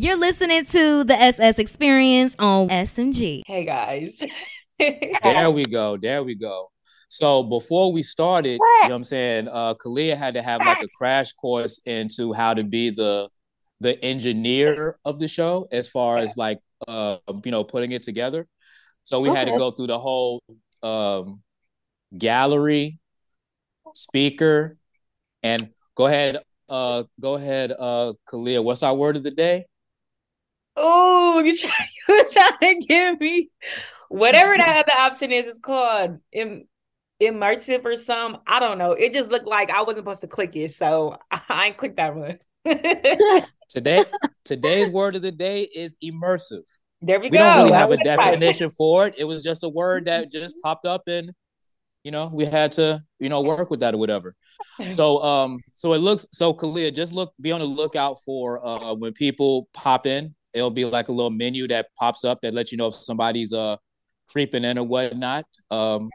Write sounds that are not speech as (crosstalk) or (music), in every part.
You're listening to the SS Experience on SMG. Hey guys. (laughs) there we go. There we go. So before we started, what? you know what I'm saying, uh Khaliyah had to have like a crash course into how to be the the engineer of the show as far as like uh you know putting it together. So we okay. had to go through the whole um gallery, speaker, and go ahead, uh go ahead, uh Khaliyah. What's our word of the day? Oh, you try, (laughs) you're trying to give me whatever that other option is. It's called Im- immersive or some. I don't know. It just looked like I wasn't supposed to click it, so (laughs) I ain't clicked that one. (laughs) Today, today's word of the day is immersive. There we, we go. We don't really have a definition for it. It was just a word that just popped up and you know, we had to, you know, work with that or whatever. So um, so it looks so Khaliyah, just look be on the lookout for uh when people pop in it'll be like a little menu that pops up that lets you know if somebody's uh creeping in or whatnot. Um,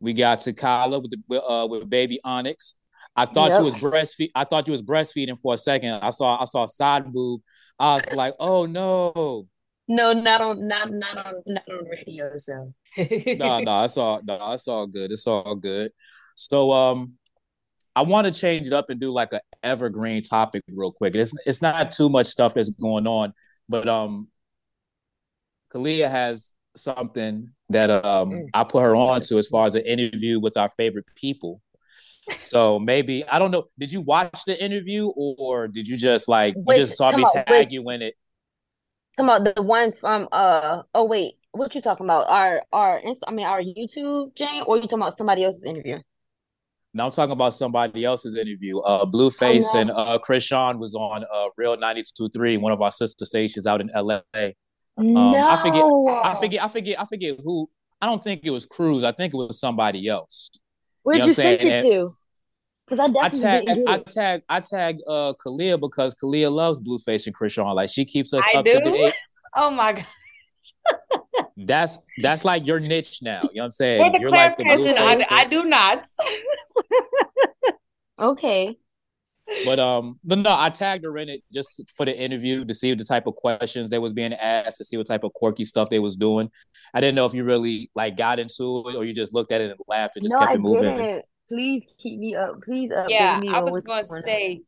we got Takyla with the uh, with baby Onyx. I thought yep. you was breastfeed. I thought you was breastfeeding for a second. I saw I saw side boob. I was like, oh no. No, not on not not on not on radio show. no, no, it's all no, it's all good. It's all good. So um I want to change it up and do like an evergreen topic real quick. It's it's not too much stuff that's going on, but um, Kalia has something that um mm. I put her on to as far as an interview with our favorite people. So maybe I don't know. Did you watch the interview or did you just like you just saw me tag wait, you in it? Come on, the one from uh oh wait, what you talking about? Our our I mean our YouTube Jane, or you talking about somebody else's interview? Now I'm talking about somebody else's interview. Uh, Blueface and uh, Chrisean was on uh, Real 92.3, one of our sister stations out in LA. Um, no. I forget. I forget. I forget. I forget who. I don't think it was Cruz. I think it was somebody else. Where'd you, know you send it to? Because I definitely I tag, I tag, I tag, uh, Khaliyah because Khaliyah loves Blueface and Chrisean. Like she keeps us I up do? to date. (laughs) Oh my god that's that's like your niche now. You know what I'm saying? You're like the I, I do not. (laughs) okay. But um, but no, I tagged her in it just for the interview to see the type of questions they was being asked, to see what type of quirky stuff they was doing. I didn't know if you really like got into it or you just looked at it and laughed and just no, kept it I moving. Didn't. Please keep me up. Please up. Yeah, I was going to say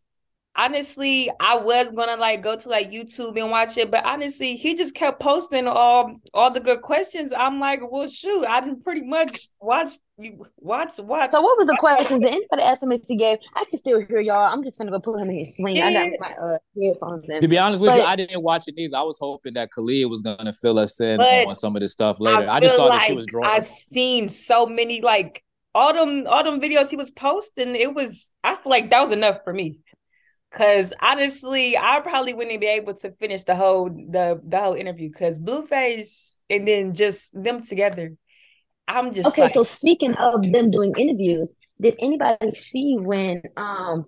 honestly, I was gonna like go to like YouTube and watch it, but honestly, he just kept posting all all the good questions. I'm like, well, shoot, I didn't pretty much watch you watch watch. So what was the (laughs) questions? The end of the estimates he gave, I can still hear y'all. I'm just gonna go put him in his swing. Yeah. I got my uh, headphones in. To be honest with but, you, I didn't watch it either. I was hoping that Khalid was gonna fill us in on some of this stuff later. I, I just saw like that she was drawing. I've seen so many like all them all them videos he was posting. It was I feel like that was enough for me. Cause honestly, I probably wouldn't be able to finish the whole the the whole interview because Blueface and then just them together. I'm just okay. Like, so speaking of them doing interviews, did anybody see when um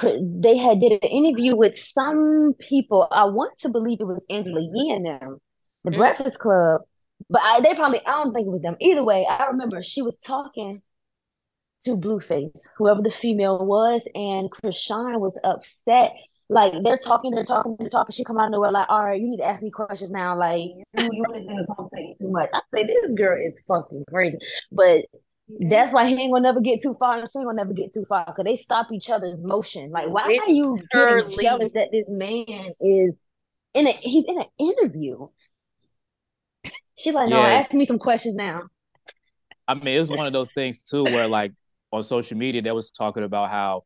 they had did an interview with some people? I want to believe it was Angela Yee and them, the mm-hmm. Breakfast Club, but I, they probably I don't think it was them. Either way, I remember she was talking to Blueface, whoever the female was, and Chrisean was upset. Like they're talking, they're talking, they're talking. She come out of nowhere like, all right, you need to ask me questions now. Like you, you don't say too much. I say this girl is fucking crazy, but that's why he ain't gonna never get too far, and she ain't gonna never get too far because they stop each other's motion. Like, why are you getting jealous that this man is in a he's in an interview? She's like, no, yeah. ask me some questions now. I mean, it's one of those things too, where like on social media that was talking about how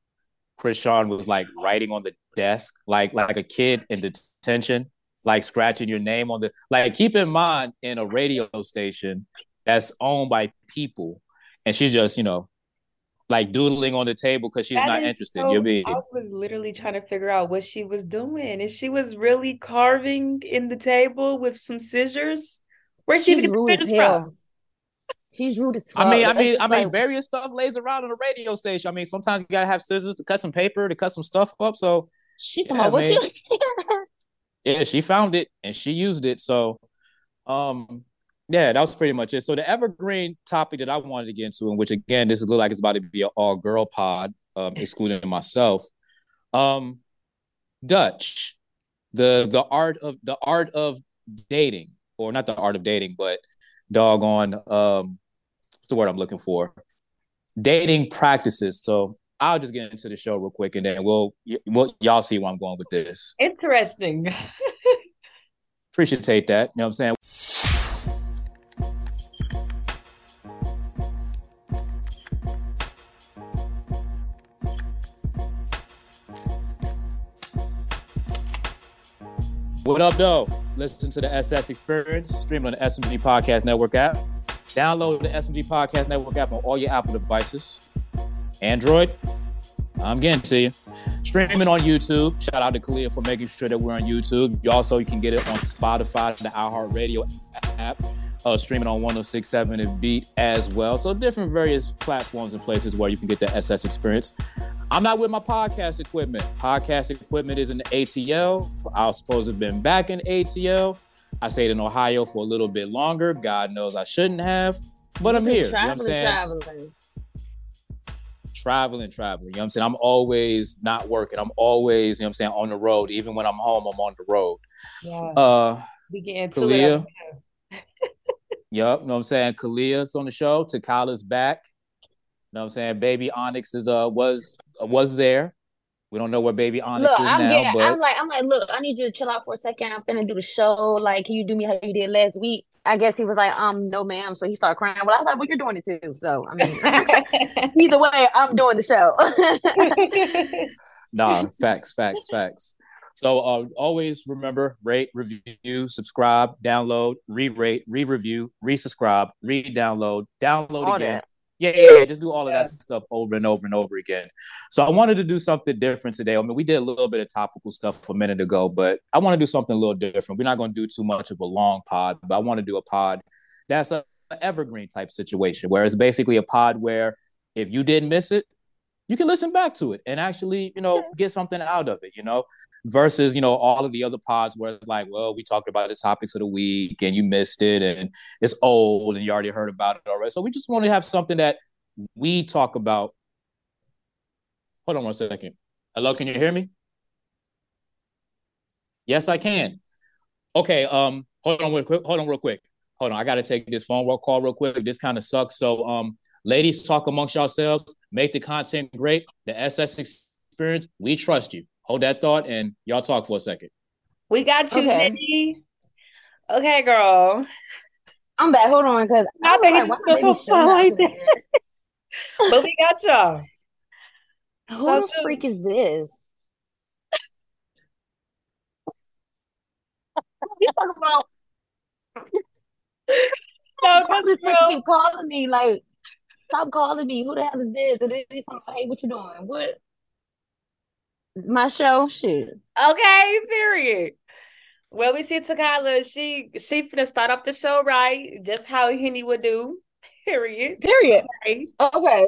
Chrisean was like writing on the desk, like like a kid in detention, like scratching your name on the like. Keep in mind, in a radio station that's owned by people, and she's just you know like doodling on the table because she's that not interested. So, You'll be. I was literally trying to figure out what she was doing, and she was really carving in the table with some scissors. Where'd she get the scissors from? She's rude as fuck. I mean, I mean, I mean, various stuff lays around on a radio station. I mean, sometimes you gotta have scissors to cut some paper to cut some stuff up. So she yeah, about what she Yeah, she found it and she used it. So um yeah, that was pretty much it. So the evergreen topic that I wanted to get into, and which again, this is look like it's about to be an all girl pod, um, excluding myself. Um, Dutch, the the art of the art of dating, or not the art of dating, but doggone um the word I'm looking for? Dating practices. So I'll just get into the show real quick and then we'll, we'll y'all see where I'm going with this. Interesting. (laughs) Appreciate that. You know what I'm saying? What up, though? Listen to the SS Experience, streaming on the SMG Podcast Network app. Download the SMG Podcast Network app on all your Apple devices. Android, I'm getting to you. Streaming on YouTube. Shout out to Khaliyah for making sure that we're on YouTube. You also you can get it on Spotify, the iHeartRadio app, uh, streaming on 1067 and Beat as well. So different various platforms and places where you can get the SS experience. I'm not with my podcast equipment. Podcast equipment is in the ATL. I was supposed to have been back in ATL. I stayed in Ohio for a little bit longer. God knows I shouldn't have, but I'm here. You know what I'm saying? Traveling traveling, traveling. You know what I'm saying? I'm always not working. I'm always, you know what I'm saying, on the road. Even when I'm home, I'm on the road. Yeah. Uh we get into Khaliyah. it. yep, you know what I'm saying? Khaliyah's on the show. Takyla's back. You know what I'm saying? Baby Onyx is uh was uh, was there. We don't know where baby Onyx look, is I'm now. but I'm like, I'm like, look, I need you to chill out for a second. I'm finna do the show. Like, can you do me how you did last week? I guess he was like, um, no, ma'am. So he started crying. Well, I was like, well, you're doing it too. So I mean, (laughs) either way, I'm doing the show. (laughs) (laughs) nah, facts, facts, facts. So uh, always remember, rate, review, subscribe, download, re-rate, re-review, re-subscribe, re-download, download All again. That. Yeah, yeah, yeah, just do all of that stuff over and over and over again. So I wanted to do something different today. I mean, we did a little bit of topical stuff a minute ago, but I want to do something a little different. We're not going to do too much of a long pod, but I want to do a pod that's a evergreen type situation, where it's basically a pod where if you didn't miss it, you can listen back to it and actually, you know, get something out of it, you know, versus, you know, all of the other pods where it's like, well, we talked about the topics of the week and you missed it and it's old and you already heard about it already. So we just want to have something that we talk about. Hold on one second. Hello, can you hear me? Yes, I can. Okay, um, hold on real quick. Hold on real quick. Hold on, I gotta take this phone call real quick. This kind of sucks. So um Ladies, talk amongst yourselves. Make the content great. The SS experience, we trust you. Hold that thought and y'all talk for a second. We got you, okay. Okay, girl. I'm back. Hold on, because I think like, just feels so fun like that. but we got y'all. Who so the soon. freak is this? you talking about? no, because keep calling me like Stop calling me. Who the hell is this? And then like, hey, what you doing? What? My show, shit. Okay, period. Well, we see Takyla. She she finna start up the show right, just how Henny would do. (laughs) Period. Period. Okay. okay.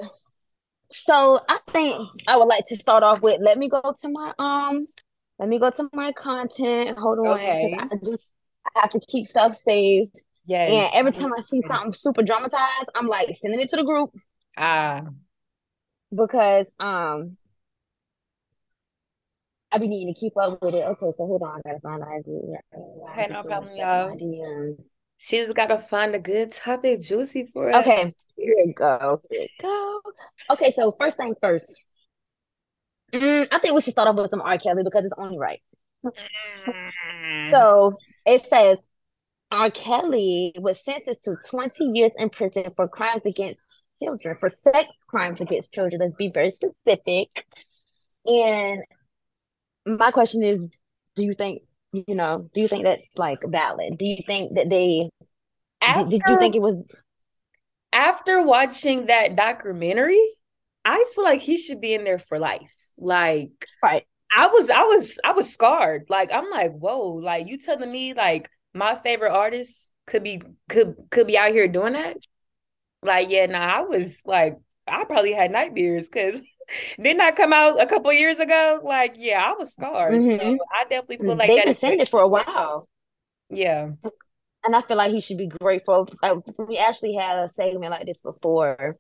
So I think I would like to start off with. Let me go to my um. Let me go to my content. Hold on. Okay. I just I have to keep stuff saved. Yes. And every time I see something super dramatized, I'm like sending it to the group. Ah. Uh, because um I be needing to keep up with it. Okay, so hold on, I gotta find the idea. Okay, no problem, y'all. She's gotta find a good topic, juicy for us. Okay, here we go. Here we go. Okay, so first thing first. Mm, I think we should start off with some R. Kelly because it's only right. Mm. So it says R. Kelly was sentenced to 20 years in prison for crimes against children, for sex crimes against children. Let's be very specific. And my question is, do you think, you know, do you think that's like valid? Do you think that they after, did you think it was after watching that documentary? I feel like he should be in there for life. Like right. I was I was I was scarred. Like I'm like, whoa, like you telling me like my favorite artist could be could could be out here doing that. Like, yeah, nah, I was like, I probably had nightmares because (laughs) didn't I come out a couple years ago? Like, yeah, I was scarred. Mm-hmm. So I definitely feel like they've been saying it for a while. Yeah. And I feel like he should be grateful. Like, we actually had a segment like this before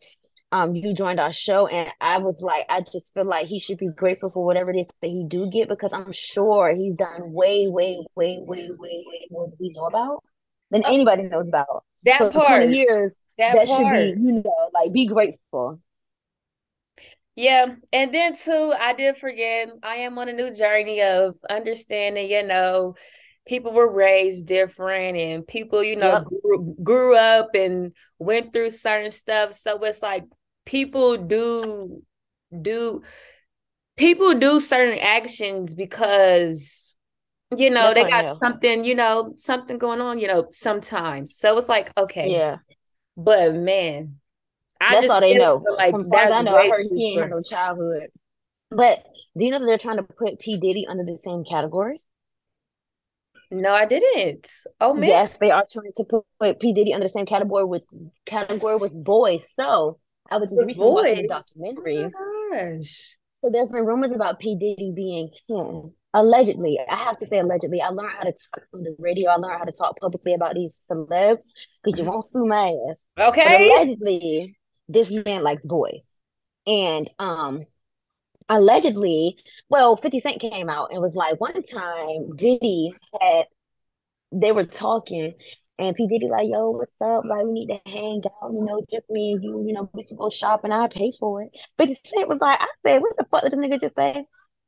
um you joined our show and I was like, I just feel like he should be grateful for whatever it is that he do get because I'm sure he's done way, way, way, way, way, way more than we know about than Oh, anybody knows about. that So part. 20 years, That, that part. should be, you know, like be grateful. Yeah, and then too, I did forget I am on a new journey of understanding, you know, people were raised different and people, you know, Yep. grew, grew up and went through certain stuff. So it's like people do do people do certain actions because you know That's they got you. something, you know, something going on, you know, sometimes. So it's like, okay, Yeah. but man, I That's just all they know. like From that's I know, I heard he ain't had no childhood. But do you know that they're trying to put P. Diddy under the same category? No, I didn't. Oh man. Yes, they are trying to put, put P. Diddy under the same category with category with boys. So I was just With recently watching a documentary. Oh my gosh. So there's been rumors about P. Diddy being him. Allegedly. I have to say allegedly. I learned how to talk on the radio. I learned how to talk publicly about these celebs because you won't sue my ass. But Okay. allegedly, this man likes boys. And um allegedly, well, 50 Cent came out and was like, one time Diddy had they were talking and P. Diddy like, yo, what's up? Like, we need to hang out, you know, just me and you, you know, we can go shopping, I pay for it. 50 Cent was like, I said, what the fuck did the nigga just say?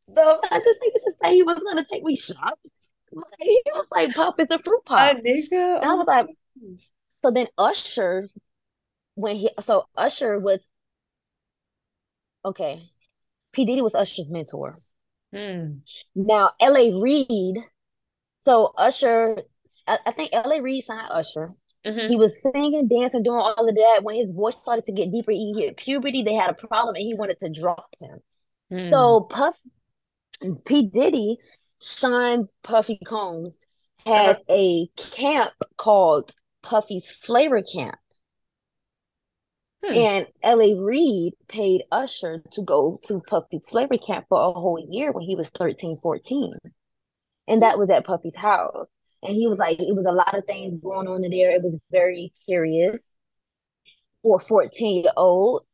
The I just nigga just say he was gonna take me shopping. Like, he was like, Pop is a fruit a pop. nigga. And I Oh was like, so then Usher, when he so Usher was okay, P. Diddy was Usher's mentor. Hmm. Now L.A. Reid, so Usher, I, I think L.A. Reid signed Usher. Mhm. He was singing, dancing, doing all of that. When his voice started to get deeper, he hit puberty. They had a problem, and he wanted to drop him. Hmm. So Puff, P. Diddy, Sean Puffy Combs has a camp called Puffy's Flavor Camp. Hmm. And L.A. Reid paid Usher to go to Puffy's Flavor Camp for a whole year when he was 13, 14. And that was at Puffy's house. And he was like, it was a lot of things going on in there. It was very curious for a 14 year old.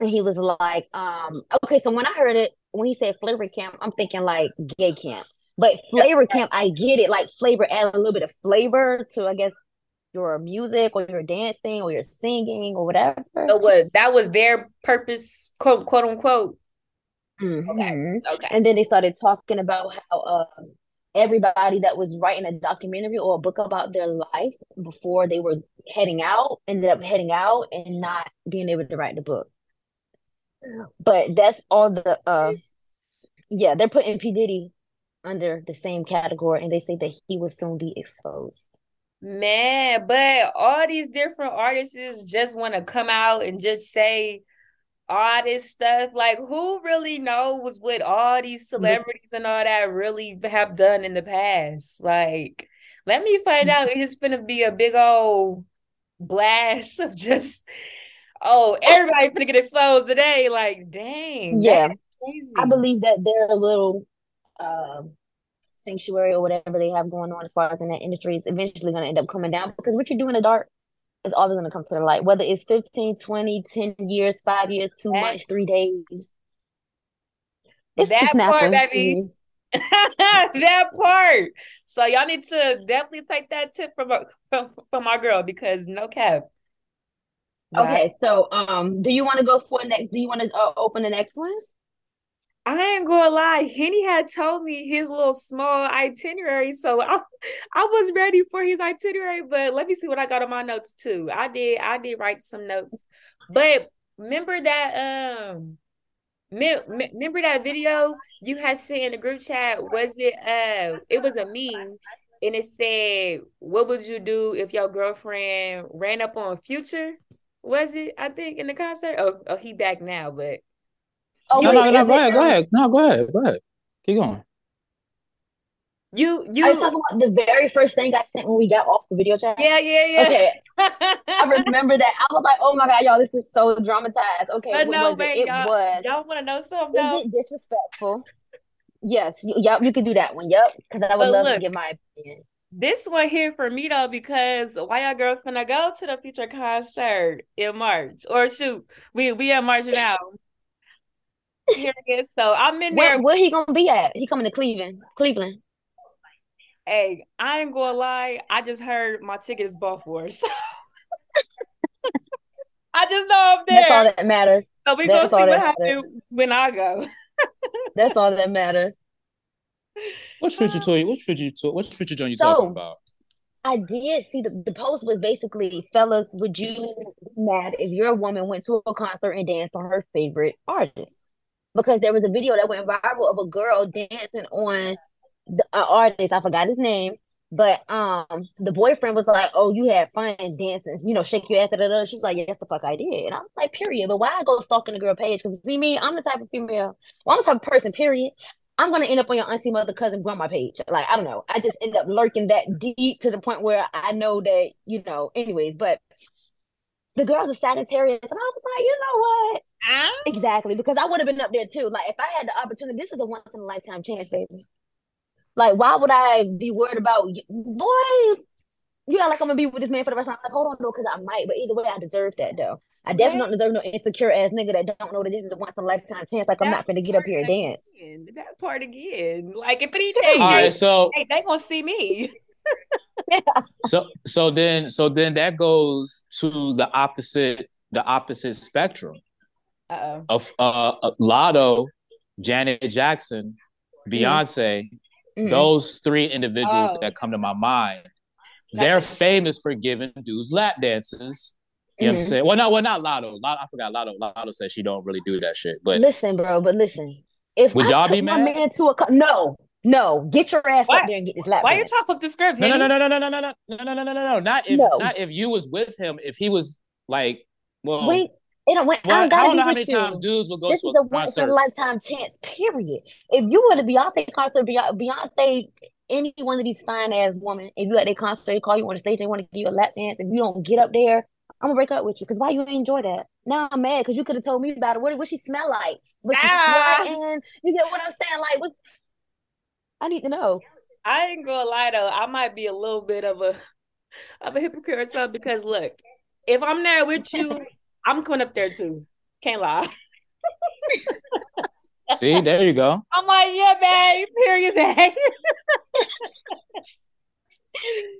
And he was like, um, okay, so when I heard it, when he said flavor camp, I'm thinking like gay camp. But (laughs) flavor camp, I get it. Like flavor, add a little bit of flavor to, I guess, your music or your dancing or your singing or whatever. So what? That was their purpose, quote quote unquote. Mhm. Okay. And then they started talking about how uh, everybody that was writing a documentary or a book about their life before they were heading out ended up heading out and not being able to write the book. But that's all the uh yeah, they're putting P. Diddy under the same category and they say that he will soon be exposed. Man, but all these different artists just want to come out and just say all this stuff. Like, who really knows what all these celebrities and all that really have done in the past? Like, let me find out. It's gonna be a big old blast of just, oh, everybody gonna get exposed today. Like, dang, Yeah. I believe that their little um sanctuary or whatever they have going on as far as in that industry is eventually going to end up coming down because what you do in the dark is always going to come to the light, whether it's 15, 20, 10 years, five years, two That- months, three days. It's That part, baby. (laughs) that part. So y'all need to definitely take that tip from from from our girl because no cap. Okay, so um, do you want to go for next? Do you want to uh, open the next one? I ain't gonna lie, Henny had told me his little small itinerary, so (laughs) I, I was ready for his itinerary. But let me see what I got on my notes too. I did, I did write some notes. But remember that, um, me- me- remember that video you had sent in the group chat? Was it, uh, it was a meme, and it said, "What would you do if your girlfriend ran up on Future?" Was it? I think in the concert. Oh, oh, he back now, but. Oh, no, wait, no, no, go it, ahead, go ahead. No, go ahead, go ahead. Keep going. You you Are you talking about the very first thing I sent when we got off the video chat? yeah yeah yeah Okay, (laughs) I remember that. I was like, oh my God, y'all, this is so dramatized. Okay, But what no, was man, it? It y'all, was. y'all want to know something Is though? it disrespectful? Yes. y- Yep. You could do that one. Yep. Because I would But love to look. give my opinion. This one here for me though, because why y'all girl finna go to the Future concert in March? Or shoot, we we in March now. Here it is. So I'm in there. Where, where he gonna be at? He coming to Cleveland. Cleveland. Hey, I ain't gonna lie. I just heard my ticket is bought (laughs) for. So I just know I'm there. That's all that matters. so we that's gonna see what happens when I go. (laughs) That's all that matters. Which future uh, toy? Which future toy? Which future joint you So- talking about? I did see the, the post was basically, fellas, would you be mad if your woman went to a concert and danced on her favorite artist? Because there was a video that went viral of a girl dancing on the uh, artist, I forgot his name, but um, the boyfriend was like, "Oh, you had fun dancing, you know, shake your ass." Da, da, da. She's like, "Yes, the fuck I did," and I was like, "Period." But why I go stalking the girl page? Because see me, I'm the type of female, well, I'm the type of person. Period. I'm gonna end up on your auntie, mother, cousin, grandma page. Like I don't know. I just end up lurking that deep to the point where I know that you know. Anyways, but the girl's a Sagittarius, and I was like, you know what? Ah, Exactly, because I would have been up there too. Like if I had the opportunity, this is a once in a lifetime chance, baby. Like why would I be worried about you? boy? You act like I'm gonna be with this man for the rest of my life. Hold on, though, because I might. But either way, I deserve that though. I definitely don't deserve no insecure ass nigga that don't know that this is a once in a lifetime chance. Like I'm not gonna get up here and part dance. again, That part again. Like if anything, All they, right, so hey, they gonna see me. (laughs) so so then so then that goes to the opposite the opposite spectrum Uh-oh. of uh uh, Latto, Janet Jackson, Beyonce. Mhm. Those three individuals Oh. that come to my mind. They're famous for giving dudes lap dances. You know what I'm Mhm. saying? Well, no, well, not Latto. Latto I forgot Latto. Latto says she don't really do that shit. But listen, bro, but listen. If Would I y'all took be my mad? man to a co- no, no, get your ass Why- up there and get this lap Why you dance. talk up the script? no, no, no, no, no, no, no, no, no, no, no, no, no, no. Not if No. not if you was with him. If he was like, well, Wait, it don't wait. well, I I don't gotta don't be know how many you. times dudes will go This to is a a once in concert. a lifetime chance, period. If you were to Beyonce concert, Beyonce, Beyonce, any one of these fine ass women, if you at their concert, they call you on the stage, they want to give you a lap dance. If you don't get up there, I'm gonna break up with you. Cause why you ain't enjoy that? Now I'm mad because you could have told me about it. What what she smell like? Was she Ah. sweating? You get what I'm saying? Like, what's I need to know. I ain't gonna lie though. I might be a little bit of a of a hypocrite or something because look, if I'm there with you, (laughs) I'm coming up there too. Can't lie. (laughs) See, there you go. I'm like, yeah, babe. Period, babe.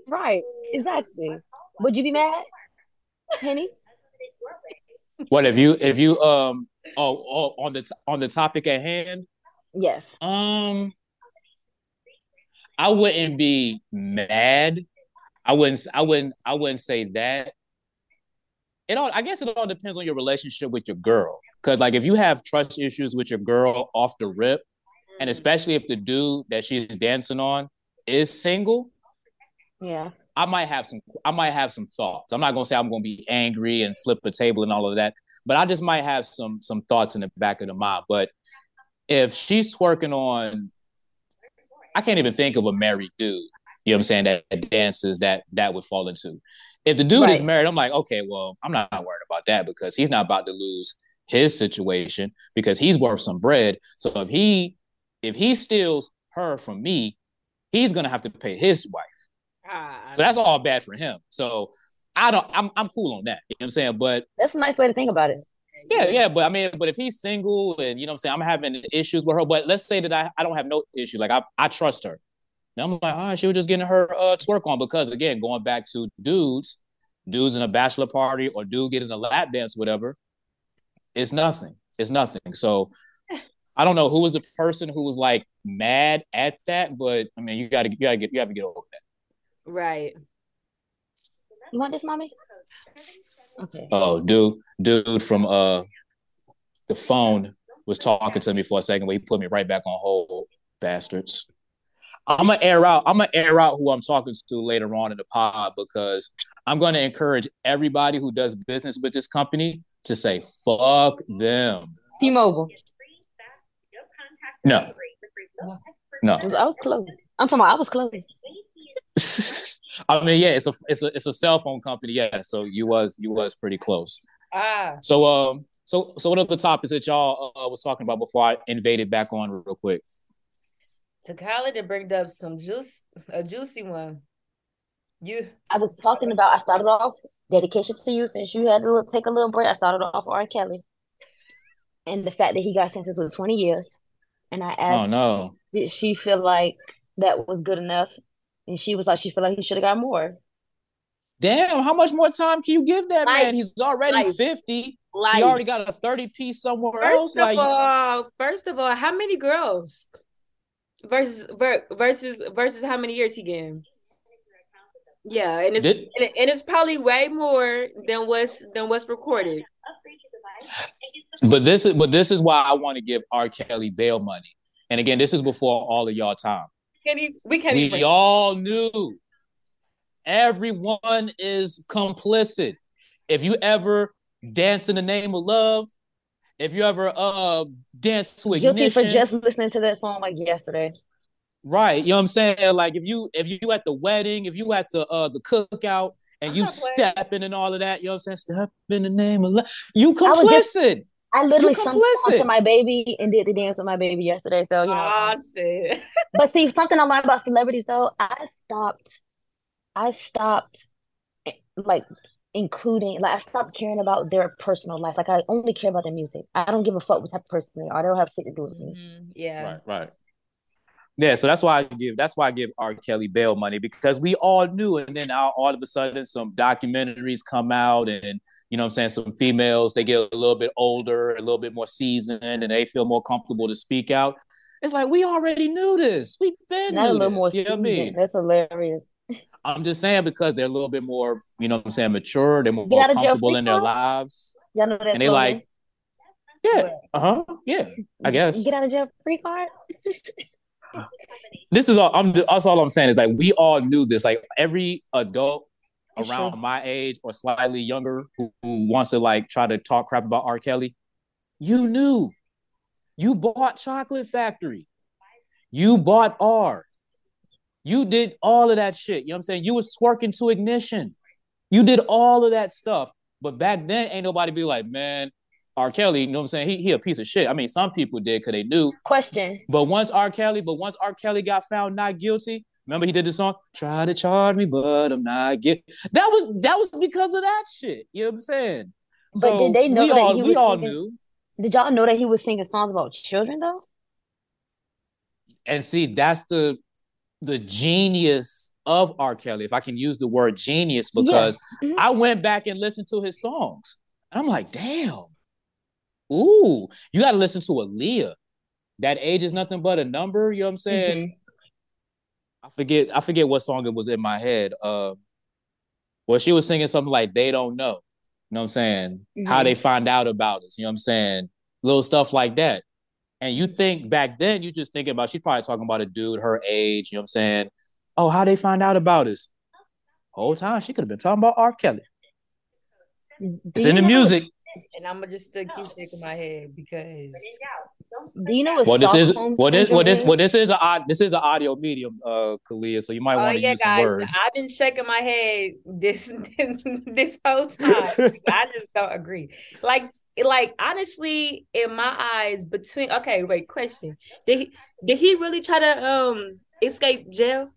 Right. Exactly. Would you be mad? Penny? What if you if you um oh, oh on the t- on the topic at hand? Yes. Um, I wouldn't be mad. I wouldn't. I wouldn't. I wouldn't say that. It all. I guess it all depends on your relationship with your girl. Because like, if you have trust issues with your girl off the rip, and mm-hmm. especially if the dude that she's dancing on is single, Yeah. I might have some. I might have some thoughts. I'm not gonna say I'm gonna be angry and flip a table and all of that, but I just might have some some thoughts in the back of the mind. But if she's twerking on, I can't even think of a married dude. You know what I'm saying? That, that dances that that would fall into. If the dude is married, I'm like, okay, well, I'm not worried about that because he's not about to lose his situation because he's worth some bread. So if he if he steals her from me, he's gonna have to pay his wife. Ah, So that's all bad for him. So I don't I'm I'm cool on that. You know what I'm saying? But That's a nice way to think about it. yeah, yeah, but I mean, but if he's single and you know what I'm saying, I'm having issues with her, but let's say that I, I don't have no issue. Like I, I trust her. And I'm like, all right, she was just getting her uh twerk on because again, going back to dudes, dudes in a bachelor party or dude getting a lap dance, whatever, it's nothing. It's nothing. So (laughs) I don't know who was the person who was like mad at that, but I mean, you gotta you gotta get you have to get over that. right. You want this, mommy? Okay. Oh, dude, dude from uh the phone was talking to me for a second, but he put me right back on hold, bastards. I'm gonna air out. I'm gonna air out who I'm talking to later on in the pod because I'm gonna encourage everybody who does business with this company to say fuck them. T-Mobile. No, no. I was close. I'm talking about I was close. (laughs) I mean, yeah, it's a it's a it's a cell phone company. Yeah, so you was you was pretty close. Ah, So um, so so what are the topics that y'all uh, was talking about before I invaded back on real quick? Takyla to bring up some juice, a juicy one. You. I was talking about. I started off dedication to you since you had to take a little break. I started off R. Kelly, and the fact that he got sentenced with twenty years. And I oh, asked, Oh no. did she feel like that was good enough? And she was like, she felt like he should have got more. Damn, how much more time can you give that Like- man? He's already like- 50. Like he already got a 30 piece somewhere else. First of Like all, first of all, how many girls versus ver- versus versus how many years he getting? Yeah, and it's Did- and, it- and it's probably way more than what's than what's recorded. but this is but this is why I want to give R. Kelly bail money. And again, this is before all of y'all time. Can he, we can't We even. all knew everyone is complicit. If you ever dance in the name of love, if you ever uh dance to Guilty for just listening to that song like yesterday. right, you know what I'm saying? Like if you if you at the wedding, if you at the uh the cookout and you I'm not playing. stepping and all of that, you know what I'm saying? Step in the name of love. You I was just- complicit. I literally You sung complicit. to my baby and did the dance with my baby yesterday. So you know, Ah, shit. (laughs) but see something I learned about celebrities though. I stopped. I stopped, eh, like including like I stopped caring about their personal life. Like I only care about their music. I don't give a fuck what type of person they are. They don't have shit to do with me. Mhm, Yeah. Right, right. Yeah, so that's why I give that's why I give R. Kelly bail money because we all knew, and then all, all of a sudden some documentaries come out, and you know what I'm saying some females they get a little bit older, a little bit more seasoned, and they feel more comfortable to speak out. It's like we already knew this. We've been Not a little this. more you know what I seasoned. mean? That's hilarious. I'm just saying because they're a little bit more, you know what I'm saying, mature, they're more Get out of jail comfortable in their lives. Y'all know that And they slogan? like, yeah, uh-huh, yeah, I guess. Get out of jail free card. this is all I'm that's all I'm saying is like we all knew this. Like every adult around my age or slightly younger who, who wants to like try to talk crap about R. Kelly, you knew. You bought Chocolate Factory. You bought R. You did all of that shit. You know what I'm saying? You was twerking to ignition. You did all of that stuff. But back then, ain't nobody be like, man, R. Kelly, you know what I'm saying? He, he a piece of shit. I mean, some people did because they knew. Question. But once R. Kelly, but once R. Kelly got found not guilty, remember he did the song, try to charge me, but I'm not guilty. That was that was because of that shit. You know what I'm saying? But did they know we that all, he we all singing- knew. Did y'all know that he was singing songs about children though? And see, that's the the genius of R. Kelly, if I can use the word genius, because Mhm. I went back and listened to his songs. And I'm like, damn. Ooh, you gotta listen to Aaliyah. That age is nothing but a number. You know what I'm saying? Mhm. I forget I forget what song it was in my head. Uh, well, she was singing something like "They Don't Know." You know what I'm saying? How Mhm. they find out about us. You know what I'm saying? Little stuff like that. And you think back then, you just thinking about she's probably talking about a dude her age. You know what I'm saying? Oh, how they find out about us? Whole time she could have been talking about R. Kelly. Do It's in the music. And I'm gonna just still keep shaking my head because Do you know what Well, this is this well this is? well this is a this is an audio medium, uh, Khaliyah. So you might oh want to yeah, use some guys, words. I've been shaking my head this (laughs) this whole time. (laughs) I just don't agree. Like like honestly, in my eyes, between okay, wait, question. Did he did he really try to um escape jail?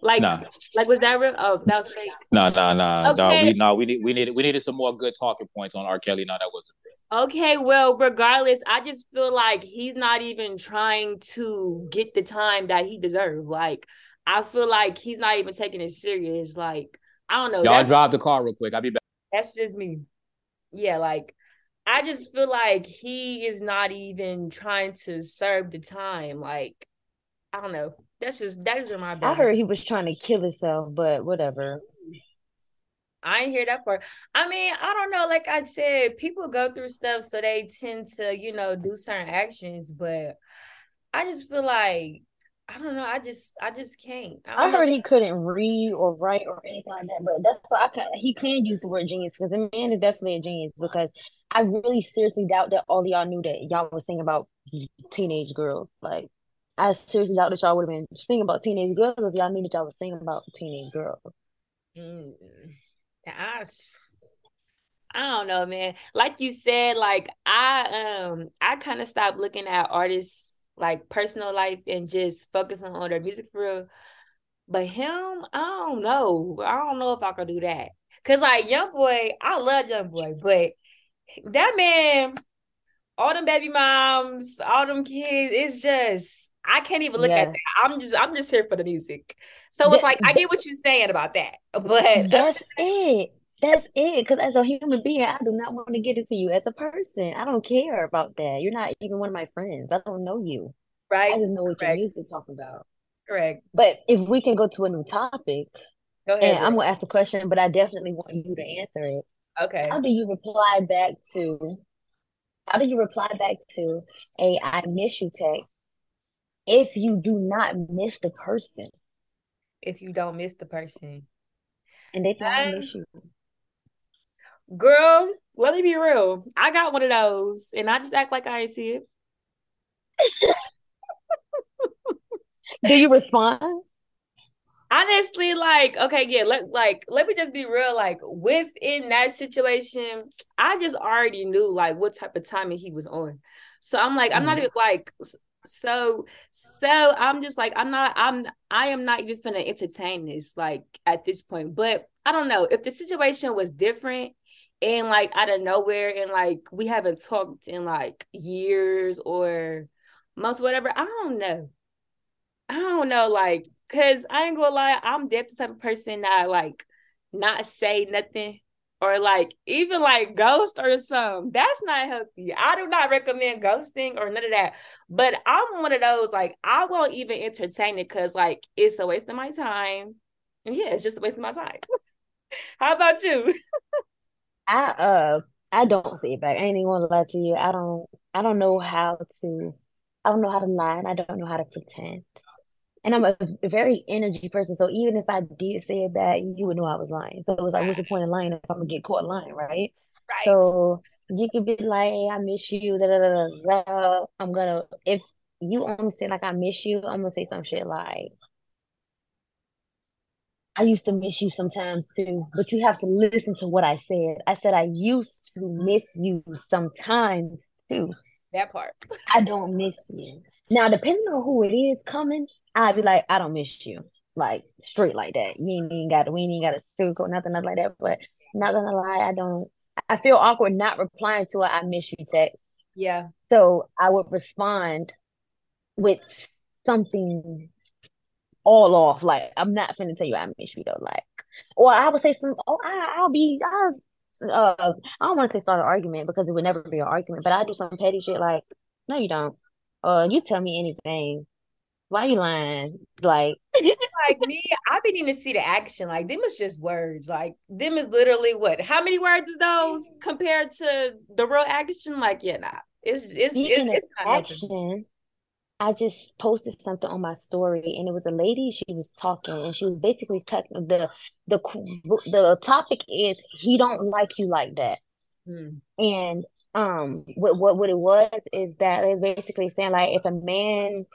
Like Nah. like was that real? Oh, that was fake. No, no, no, no. We no, we need we needed we needed some more good talking points on R. Kelly. No, that wasn't. Okay, well, regardless, I just feel like he's not even trying to get the time that he deserves. Like, I feel like he's not even taking it serious. Like, I don't know. Y'all drive the car real quick. I'll be back. that's just me. Yeah, like I just feel like he is not even trying to serve the time. Like, I don't know. That's just that is in my I heard he was trying to kill himself, but whatever. I ain't hear that part. I mean, I don't know. Like I said, people go through stuff, so they tend to, you know, do certain actions. But I just feel like I don't know. I just, I just can't. I, I don't know. heard he couldn't read or write or anything like that, but that's why I can he can use the word genius because the man is definitely a genius because I really seriously doubt that all y'all knew that y'all was thinking about teenage girls. Like I seriously doubt that y'all would have been thinking about teenage girls if y'all knew that y'all was thinking about teenage girls. Mm. I, I don't know, man. Like you said, like I um I kind of stopped looking at artists like personal life and just focusing on their music for real. But him, I don't know. I don't know if I could do that. Cause like YoungBoy, I love YoungBoy, but that man, all them baby moms, all them kids, it's just I can't even look at that. I'm just I'm just here for the music. So it's like I get what you're saying about that, (laughs) but that's it. That's it. Because as a human being, I do not want to get into you as a person. I don't care about that. You're not even one of my friends. I don't know you. Right. I just know what Correct. your music talking about. Correct. But if we can go to a new topic, go ahead, and I'm gonna ask the question, but I definitely want you to answer it. Okay. How do you reply back to? How do you reply back to a I miss you" text if you do not miss the person? If you don't miss the person, and they don't miss you. Girl, let me be real. I got one of those, and I just act like I ain't see it. (laughs) Do you respond? Honestly, like, okay, yeah, let like let me just be real. Like within that situation, I just already knew like what type of timing he was on. So I'm like, mm-hmm. I'm not mm-hmm. even like so so I'm just like I'm not I'm I am not even gonna entertain this like at this point. But I don't know if the situation was different and like out of nowhere and like we haven't talked in like years or months whatever. I don't know. I don't know, like, cause I ain't gonna lie, I'm definitely the type of person that like not say nothing or like even like ghost or something. That's not healthy. I do not recommend ghosting or none of that. But I'm one of those like I won't even entertain it because like it's a waste of my time. And yeah, it's just a waste of my time. (laughs) How about you? I uh I don't see it back. I ain't even gonna lie to you. I don't I don't know how to I don't know how to lie and I don't know how to pretend and I'm a very energy person. So even if I did say it you would know I was lying. So it was like, what's the point of lying if I'm gonna get caught lying, right? Right. So you could be like, hey, I miss you. Da, da, da, da. I'm gonna if you only say like I miss you, I'm gonna say some shit like I used to miss you sometimes too, but you have to listen to what I said. I said I used to miss you sometimes too. That part. I don't miss you. Now, depending on who it is coming, I'd be like, I don't miss you. Like straight like that. You ain't even got we ain't got a sugarcoat nothing, nothing like that. But not gonna lie, I don't I feel awkward not replying to it. I miss you text. Yeah. So I would respond with something all off. Like I'm not finna tell you I miss you though. Like, or I would say some. Oh, I, I'll be. I'll, uh, I don't want to say start an argument because it would never be an argument. But I do some petty shit like, no, you don't. Uh, you tell me anything. Why you lying? Like, (laughs) like me, I've been needing to see the action. Like, them is just words. Like, them is literally what? How many words is those compared to the real action? Like, yeah, nah. It's it's it's, it's action. I just posted something on my story, and it was a lady. She was talking, and she was basically talking. the the The topic is he don't like you like that, hmm. and um, what what what it was is that it's basically saying like if a man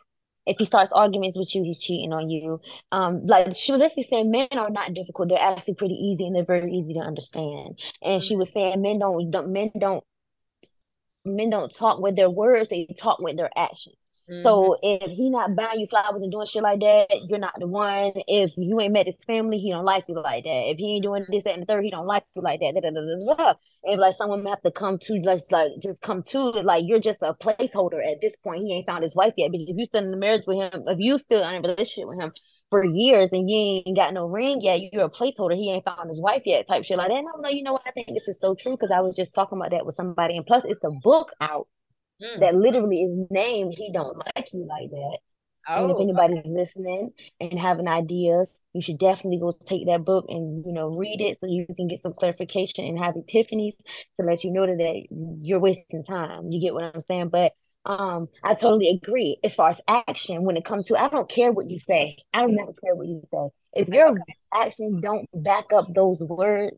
if he starts arguments with you, he's cheating on you. Um, like she was basically saying, men are not difficult; they're actually pretty easy and they're very easy to understand. And she was saying, men don't, don't men don't men don't talk with their words; they talk with their actions. Mm-hmm. So if he not buying you flowers and doing shit like that, you're not the one. If you ain't met his family, he don't like you like that. If he ain't doing this, that, and the third, he don't like you like that. Da, da, da, da, And like someone have to come to just like just come to it, like you're just a placeholder at this point. He ain't found his wife yet. Because if you still in the marriage with him, if you still in a relationship with him for years and you ain't got no ring yet, you're a placeholder. He ain't found his wife yet, type shit like that. And I'm like, you know what? I think this is so true because I was just talking about that with somebody, and plus it's a book out mm. that literally is named He Don't Like You Like That. Oh, and if oh, anybody's okay. listening and having ideas, you should definitely go take that book and you know read it so you can get some clarification and have epiphanies to let you know that, that you're wasting time. You get what I'm saying? But um, I totally agree. As far as action, when it comes to, I don't care what you say. I don't never care what you say. If your action don't back up those words,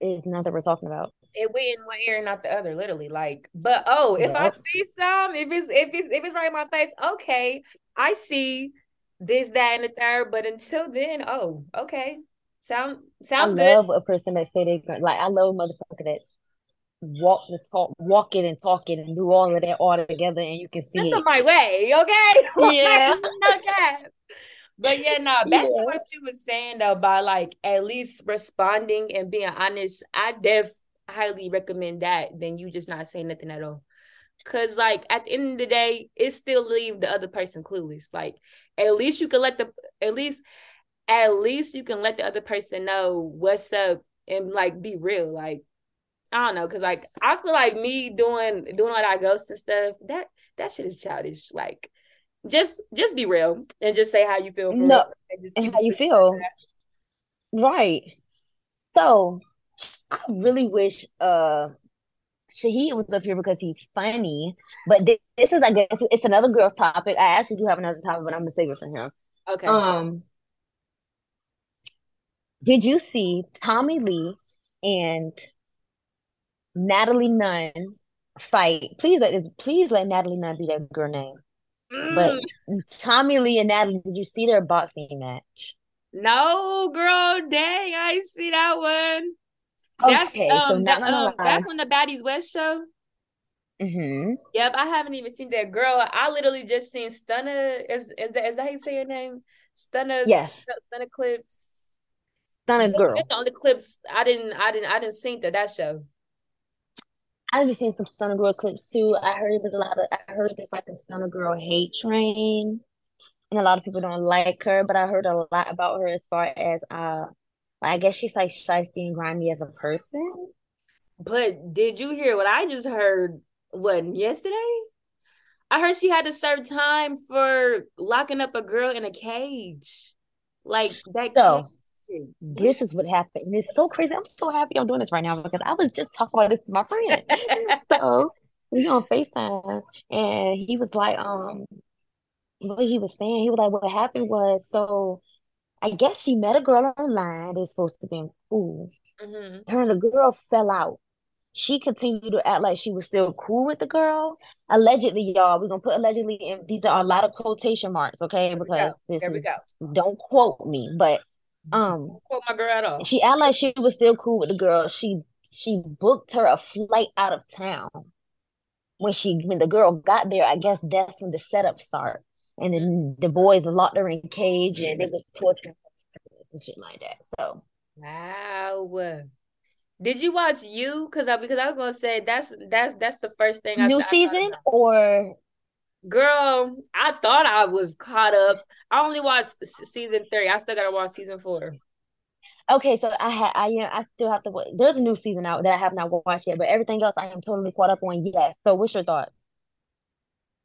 is not nothing we're talking about it went in one ear and not the other, literally. Like, but oh, if I see some, if it's if it's if it's right in my face, okay, I see this, that, and the third. But until then, oh, okay, sound sounds I love a person that say they like. I love a motherfucker that walk the talk, walk it and talk it and do all of that all together, and you can see That's it. my way, okay? (laughs) Yeah. (laughs) But yeah, no, (laughs) back yeah. to what you were saying though, about like at least responding and being honest. I def highly recommend that than you just not saying nothing at all. Cause like at the end of the day, it still leave the other person clueless. Like at least you can let the at least at least you can let the other person know what's up and like be real. Like I don't know, cause like I feel like me doing doing all that ghost and stuff, that that shit is childish. Like just just be real and just say how you feel. no, and how you feel. Right. So I really wish uh Shaheed was up here because he's funny. But this, this is, I guess, it's another girl's topic. I actually do have another topic, but I'm gonna save it for him. Okay. Um, did you see Tommie Lee and Natalie Nunn fight? Please let please let Natalie Nunn be that girl name. Mm. But Tommie Lee and Natalie, did you see their boxing match? No, girl, dang, I see that one. That's, okay, um, so not that, um, that's on the Baddies West show. Mm-hmm. Yep, I haven't even seen that girl. I literally just seen Stunna. Is is that is that how you say your name? Stunna. Yes. Stunna clips. Stunna girl. The only clips I didn't I didn't I didn't see that that show. I've seen some Stunna girl clips too. I heard there's a lot of I heard there's like a Stunna girl hate train, and a lot of people don't like her. But I heard a lot about her as far as uh I guess she's like shisty and grimy as a person. But did you hear what I just heard? What yesterday? I heard she had to serve time for locking up a girl in a cage. Like that. So cage. this is what happened. And it's so crazy. I'm so happy I'm doing this right now because I was just talking about this with my friend. (laughs) so we on FaceTime and he was like, um, what he was saying, he was like, what happened was so I guess she met a girl online. They're supposed to be cool. Mm-hmm. Her and the girl fell out. She continued to act like she was still cool with the girl. Allegedly, y'all, we're gonna put allegedly in these are a lot of quotation marks, okay? Because this is don't quote me, but um quote my girl at all. She acted like she was still cool with the girl. She she booked her a flight out of town. When she when the girl got there, I guess that's when the setup started and then mm-hmm. the boys locked her in a cage and they mm-hmm. was torturing and shit like that. So wow. Did you watch you? Because I because I was gonna say that's that's that's the first thing. I new season I or girl, I thought I was caught up. I only watched season three. I still gotta watch season four. Okay, so I had I yeah I still have to. There's a new season out that I have not watched yet, but everything else I am totally caught up on. Yeah. So what's your thoughts?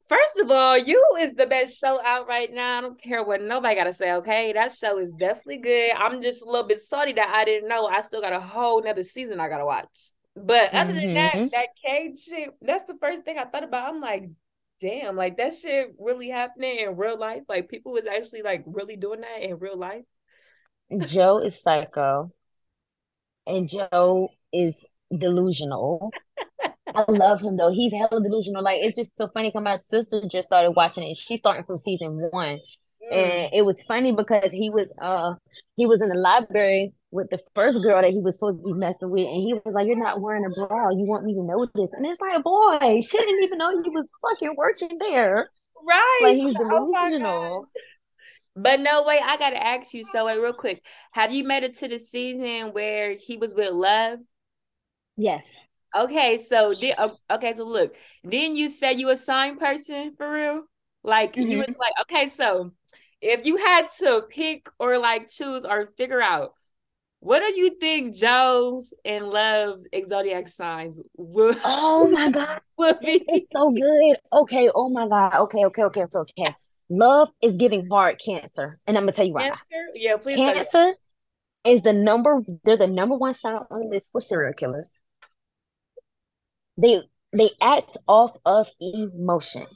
First of all, you is the best show out right now. I don't care what nobody gotta say. Okay, that show is definitely good. I'm just a little bit salty that I didn't know. I still got a whole nother season I gotta watch. But other mm-hmm. than that, mm-hmm. that cage shit, that's the first thing I thought about. I'm like, damn, like that shit really happening in real life. Like people was actually like really doing that in real life. Joe is psycho, and Joe is delusional. (laughs) I love him though. He's hella delusional. Like it's just so funny. Cause my sister just started watching it. She's starting from season one, mm. and it was funny because he was uh he was in the library with the first girl that he was supposed to be messing with, and he was like, "You're not wearing a bra. You want me to know this?" And it's like, boy, she didn't even know he was fucking working there. Right? Like he's (laughs) oh delusional. Oh but no way, I gotta ask you. So wait, real quick, have you made it to the season where he was with Love? Yes. Okay, so did okay, so look, then you said you a sign person for real? Like mm-hmm. you was like, okay, so if you had to pick or like choose or figure out what do you think Joe's and Love's zodiac signs would Oh my (laughs) god. Would be? It's so good. Okay, oh my god. Okay, okay, okay, okay, okay. Love is giving hard cancer. And I'm gonna tell you why. Cancer? Yeah, please. Cancer is the number they're the number one sign on the list for serial killers they they act off of emotion.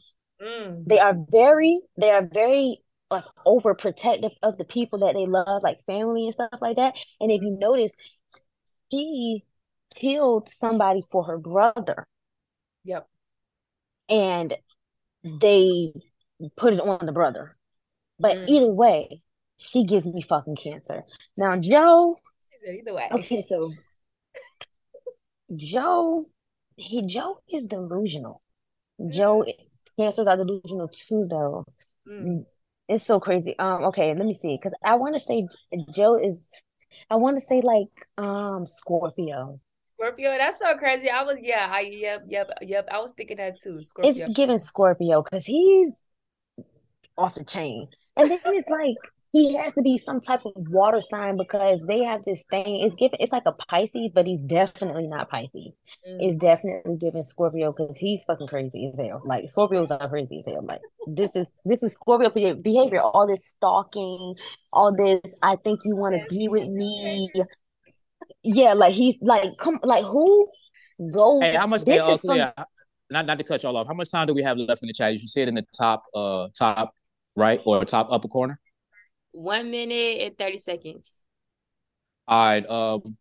Mm. They are very they are very like overprotective of the people that they love, like family and stuff like that. And if you notice, she killed somebody for her brother. Yep. And they put it on the brother. But mm. either way, she gives me fucking cancer. Now Joe. She said either way. Okay, so (laughs) Joe he Joe is delusional. Mm. Joe cancers are delusional too, though. Mm. It's so crazy. Um, okay, let me see, because I want to say Joe is, I want to say like um Scorpio. Scorpio, that's so crazy. I was yeah, I yep, yep, yep. I was thinking that too. Scorpio. It's giving Scorpio because he's off the chain, and then it's like he has to be some type of water sign because they have this thing. It's given. It's like a Pisces, but he's definitely not Pisces. Mm. It's definitely giving Scorpio because he's fucking crazy as hell. Like Scorpios are crazy as hell. Like this is this is Scorpio behavior. All this stalking, all this. I think you want to be with me. Yeah, like he's like come like who go. Hey, how much? Hey, uh, yeah, not not to cut y'all off. How much time do we have left in the chat? You should see it in the top uh top right or top upper corner. One minute and 30 seconds. All right. Um,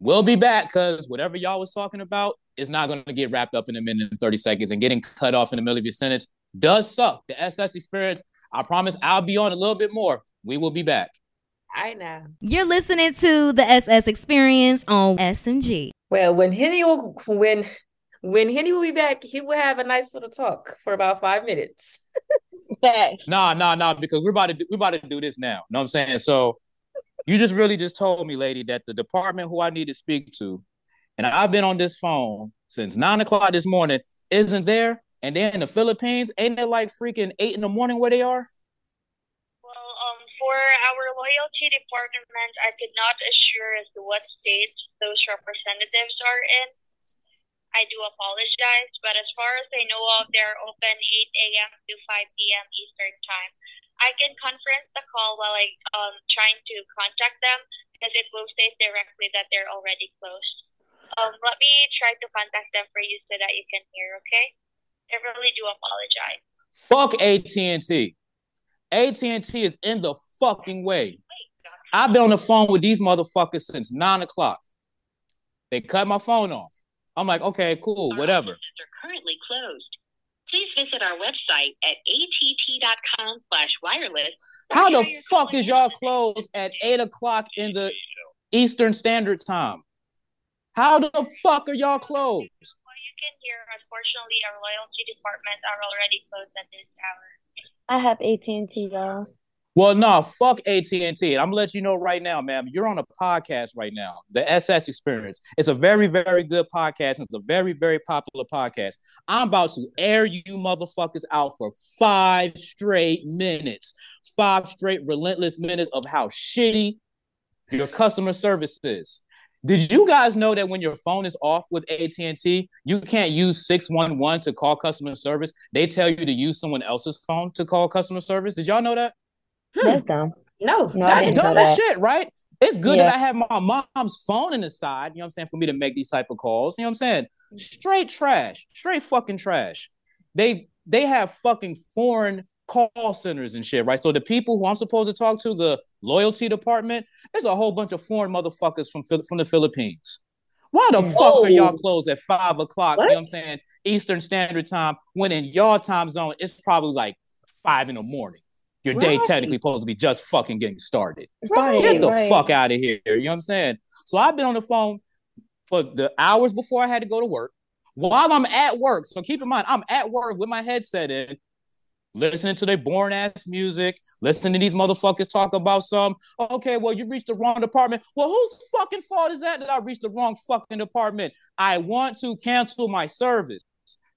we'll be back because whatever y'all was talking about is not going to get wrapped up in a minute and 30 seconds and getting cut off in the middle of your sentence does suck. The SS experience, I promise I'll be on a little bit more. We will be back. I know. You're listening to the SS experience on SMG. Well, when Henny will, when when Henny will be back, he will have a nice little talk for about five minutes. (laughs) Facts. Nah, nah, nah, because we're about to do, we're about to do this now. know what I'm saying? So you just really just told me, lady, that the department who I need to speak to, and I've been on this phone since nine o'clock this morning, isn't there. And they're in the Philippines. Ain't it like freaking eight in the morning where they are? Well, um, for our loyalty department, I could not assure as to what states those representatives are in. I do apologize, but as far as I know of, they're open 8 a.m. to 5 p.m. Eastern Time. I can conference the call while I um trying to contact them because it will state directly that they're already closed. Um, let me try to contact them for you so that you can hear. Okay? I really do apologize. Fuck AT and T. AT and T is in the fucking way. I've been on the phone with these motherfuckers since nine o'clock. They cut my phone off. I'm like, okay, cool, our whatever. are currently closed. Please visit our website at att.com slash wireless. How the fuck is y'all closed at 8 o'clock in the Eastern Standard Time? How the fuck are y'all closed? Well, you can hear, unfortunately, our loyalty departments are already closed at this hour. I have AT&T, y'all. Well, no, fuck AT and T. I'm gonna let you know right now, ma'am. You're on a podcast right now, the SS Experience. It's a very, very good podcast. It's a very, very popular podcast. I'm about to air you motherfuckers out for five straight minutes, five straight relentless minutes of how shitty your customer service is. Did you guys know that when your phone is off with AT&T, you can't use 611 to call customer service? They tell you to use someone else's phone to call customer service. Did y'all know that? Hmm. That's dumb. No, No, That's dumb that. as shit, right? It's good Yeah. that I have my mom's phone in the side, you know what I'm saying, for me to make these type of calls. You know what I'm saying? Straight trash. Straight fucking trash. They they have fucking foreign call centers and shit, right? So the people who I'm supposed to talk to, the loyalty department, there's a whole bunch of foreign motherfuckers from Phil- from the Philippines. Why the fuck are y'all closed at five o'clock? You know what I'm saying? Eastern Standard Time, when in your time zone, it's probably like five in the morning. Your day technically supposed to be just fucking getting started. Right, Get the right. fuck out of here. You know what I'm saying? So I've been on the phone for the hours before I had to go to work. While I'm at work, so keep in mind, I'm at work with my headset in, listening to their boring ass music, listening to these motherfuckers talk about some. Okay, well, you reached the wrong department. Well, whose fucking fault is that that I reached the wrong fucking department? I want to cancel my service.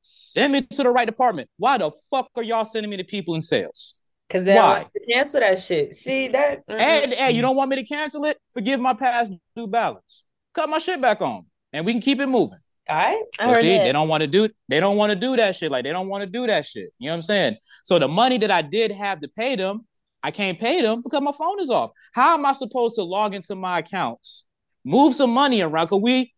Send me to the right department. Why the fuck are y'all sending me to people in sales? Because they Why? want to cancel that shit. See that? Mhm. And, and you don't want me to cancel it? Forgive my past due balance. Cut my shit back on, and we can keep it moving. All right. I see, that. they don't want to do they don't want to do that shit. Like they don't want to do that shit. You know what I'm saying? So the money that I did have to pay them, I can't pay them because my phone is off. How am I supposed to log into my accounts, move some money around? Cause we,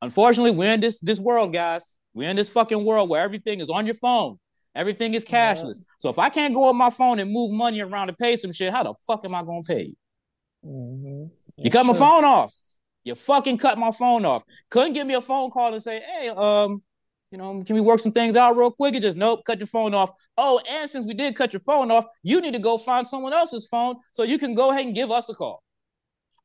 unfortunately, we're in this this world, guys. We're in this fucking world where everything is on your phone. Everything is Yeah. cashless. So if I can't go on my phone and move money around to pay some shit, how the fuck am I gonna pay you? Mhm. You cut my phone off. You fucking cut my phone off. Couldn't give me a phone call and say, hey, um, you know, can we work some things out real quick? It just nope, cut your phone off. Oh, and since we did cut your phone off, you need to go find someone else's phone so you can go ahead and give us a call.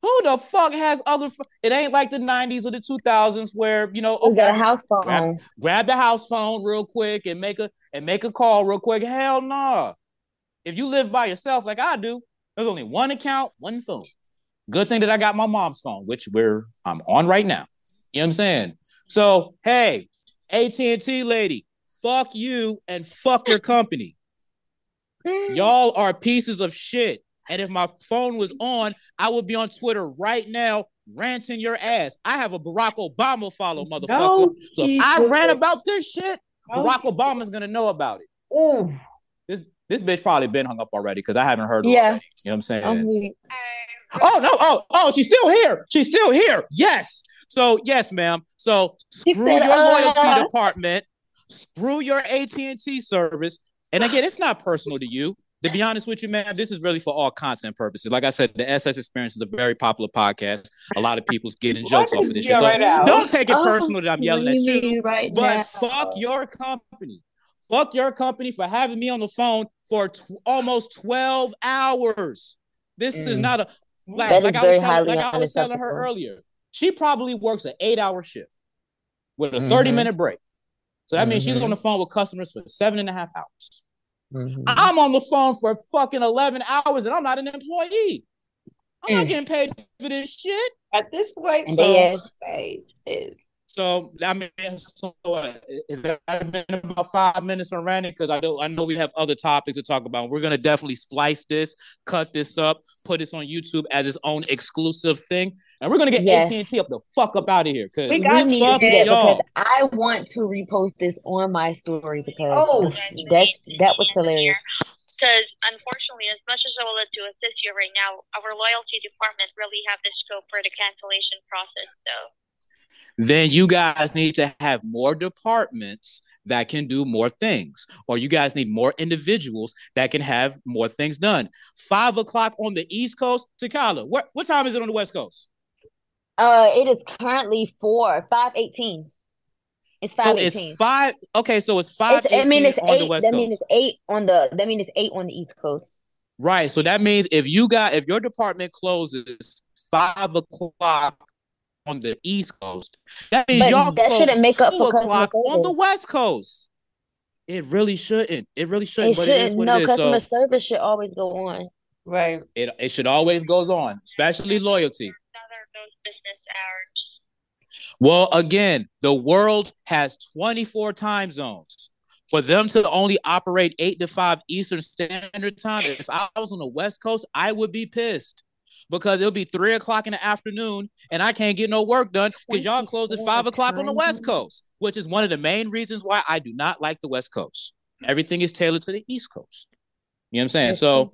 Who the fuck has other? ph- It ain't like the '90s or the 2000s where you know, We got a house phone. grab, grab the house phone real quick and make a and make a call real quick. Hell no. If you live by yourself like I do, there's only one account, one phone. Good thing that I got my mom's phone, which we're I'm on right now. You know what I'm saying? So hey, AT&T lady, fuck you and fuck your company. Mm. Y'all are pieces of shit. And if my phone was on, I would be on Twitter right now ranting your ass. I have a Barack Obama follow, motherfucker. No, so if I rant about this shit. Barack Obama's gonna know about it. Ooh. This this bitch probably been hung up already because I haven't heard. Yeah. already. you know what I'm saying. I'm Oh no! Oh oh, she's still here. She's still here. Yes. So yes, ma'am. So screw said, your loyalty uh. department. Screw your AT and T service. And again, it's not personal to you. To be honest with you, man, this is really for all content purposes. Like I said, the SS Experience is a very popular podcast. A lot of people's getting jokes off of this shit. So right don't take it Oh, personal that I'm yelling at you. Right But now. fuck your company. Fuck your company for having me on the phone for tw- almost 12 hours. This is Mm. not a like, like I was telling, like I was telling her earlier. She probably works an eight hour shift with a Mhm. 30 minute break. So that means she's Mhm. on the phone with customers for seven and a half hours. Mhm. I'm on the phone for fucking 11 hours and I'm not an employee. I'm not Mm. getting paid for this shit. At this point, And So- they ask, say it. So I mean, so uh, is that been about five minutes on ranting? Because I know I know we have other topics to talk about. We're gonna definitely splice this, cut this up, put this on YouTube as its own exclusive thing, and we're gonna get Yes. AT and T up the fuck up out of here. Cause We we got need fuck to do that y'all. because I want to repost this on my story because Oh. that's that was hilarious. Because unfortunately, as much as I would like to assist you right now, our loyalty department really have the scope for the cancellation process. So then you guys need to have more departments that can do more things, or you guys need more individuals that can have more things done. Five o'clock on the East Coast, Takyla. What what time is it on the West Coast? Uh, it is currently four five eighteen. It's So it's five. Okay, so it's five. It's, I mean, it's on the eight. West That Coast. means it's eight on the. That means it's eight on the East Coast. Right. So that means if you got if your department closes five o'clock on the East Coast, that means But y'all that shouldn't make up two for customer o'clock on the. West Coast. It really shouldn't. It really shouldn't. It but it is shouldn't. what No, it is. customer So service should always go on. Right. it it should always goes on, especially loyalty. that are those business hours. Well, again, the world has 24 time zones. For them to only operate eight to five Eastern Standard Time, if I was on the West Coast, I would be pissed because it'll be three o'clock in the afternoon and I can't get no work done because y'all closed at five o'clock on the West. Coast, which is one of the main reasons why I do not like the West Coast. Everything is tailored to the East Coast. You know what I'm saying? So,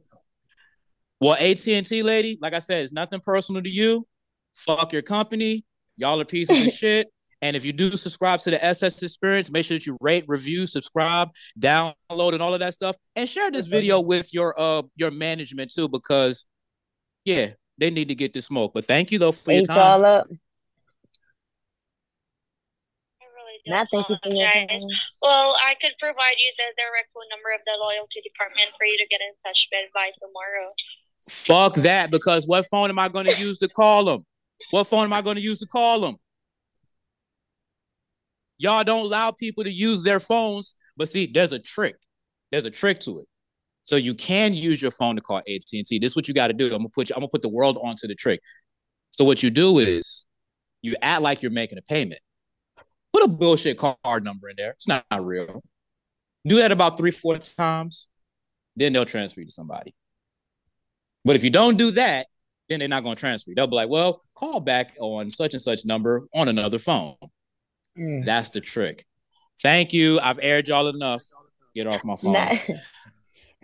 well, AT&T lady, like I said, it's nothing personal to you. Fuck your company. Y'all are pieces of (laughs) shit. And if you do subscribe to the SS Experience, make sure that you rate, review, subscribe, download, and all of that stuff, and share this video with your uh your management too, because yeah, they need to get this smoke. But thank you though for your time. y'all up. I really do Not thank you for your apologize. time. Well, I could provide you the direct phone number of the loyalty department for you to get in touch with by tomorrow. Fuck that, because what phone am I going to use to call them? What phone am I going to use to call them? Y'all don't allow people to use their phones, but see, there's a trick. There's a trick to it. So you can use your phone to call AT&T. This is what you got to do. I'm gonna put you, I'm gonna put the world onto the trick. So what you do is you act like you're making a payment. Put a bullshit card number in there. It's not, not real. Do that about three, four times, then they'll transfer you to somebody. But if you don't do that, then they're not going to transfer you. They'll be like, well, call back on such and such number on another phone. Mm. That's the trick. Thank you. I've aired y'all enough. Get off my phone. (laughs)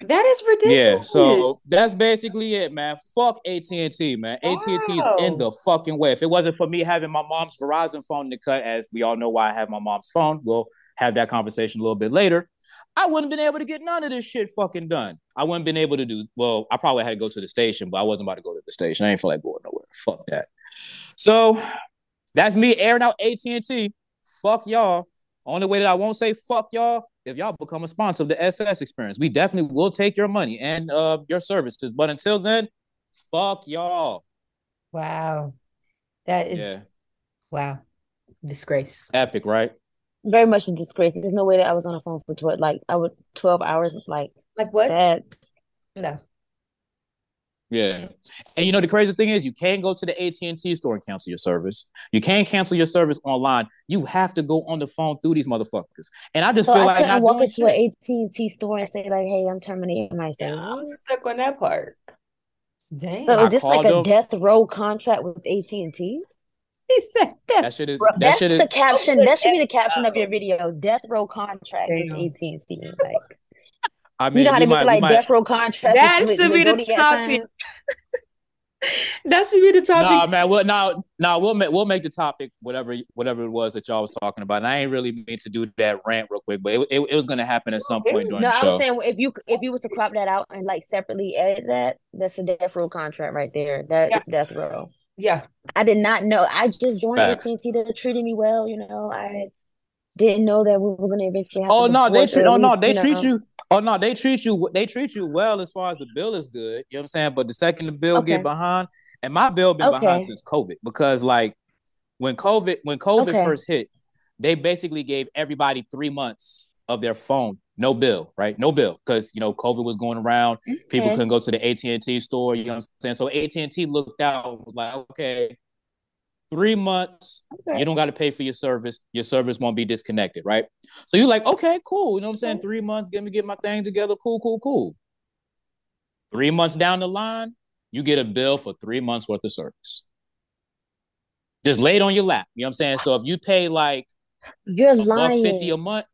That is ridiculous. Yeah, so that's basically it, man. Fuck AT and T, man. AT and T is in the fucking way. If it wasn't for me having my mom's Verizon phone to cut, as we all know why I have my mom's phone, we'll have that conversation a little bit later. I wouldn't have been able to get none of this shit fucking done. I wouldn't been able to do. Well, I probably had to go to the station, but I wasn't about to go to the station. I ain't feel like going nowhere. Fuck that. So that's me airing out AT and T. Fuck y'all. Only way that I won't say fuck y'all if y'all become a sponsor of the SS experience. We definitely will take your money and uh your services. But until then, fuck y'all. Wow. That is Yeah. wow. Disgrace. Epic, right? very much a disgrace. There's no way that I was on the phone for twelve, like I would twelve hours. Like Like what? that. No. Yeah, and you know the crazy thing is you can't go to the AT and T store and cancel your service. You can't cancel your service online. You have to go on the phone through these motherfuckers. And I just So feel I like couldn't walk into an. AT and T store and say like, "Hey, I'm terminating my Yeah, service." I'm stuck on that part. Damn. So is this like a them. death row contract with AT and T? (laughs) He said that. That shit is Bro, that that's shit the is. caption. That should be the caption of your video. Death row contract with AT and T. Like I mean, you mean, know how we they make might like might. death row contracts That with, with, should be the topic. (laughs) That should be the topic. Nah, man. Well, now, now we'll make we'll make the topic whatever whatever it was that y'all was talking about. And I ain't really mean to do that rant real quick, but it, it, it was gonna happen at some point during No, the I was show. saying if you if you was to crop that out and like separately edit that, that's a death row contract right there. That's Yeah. death row. Yeah. I did not know. I just joined Facts. AT&T. They treated me well. You know, I didn't know that we were going to eventually have Oh to no, they treat. Oh no, least, they you treat know. you. Oh no, they treat you. They treat you well as far as the bill is good. You know what I'm saying? But the second the bill Okay. get behind, and my bill been behind since COVID because like when COVID when COVID Okay. first hit, they basically gave everybody three months of their phone no bill, right? No bill because you know COVID was going around. People couldn't go to the AT and T store. You know what I'm saying? So AT and T looked out was like, okay, three months Okay. you don't got to pay for your service. Your service won't be disconnected, right? So you're like, okay, cool. You know what I'm saying? Three months, get me get my thing together. Cool, cool, cool. Three months down the line, you get a bill for three months worth of service. Just laid on your lap. You know what I'm saying? So if you pay like You're a buck fifty a month,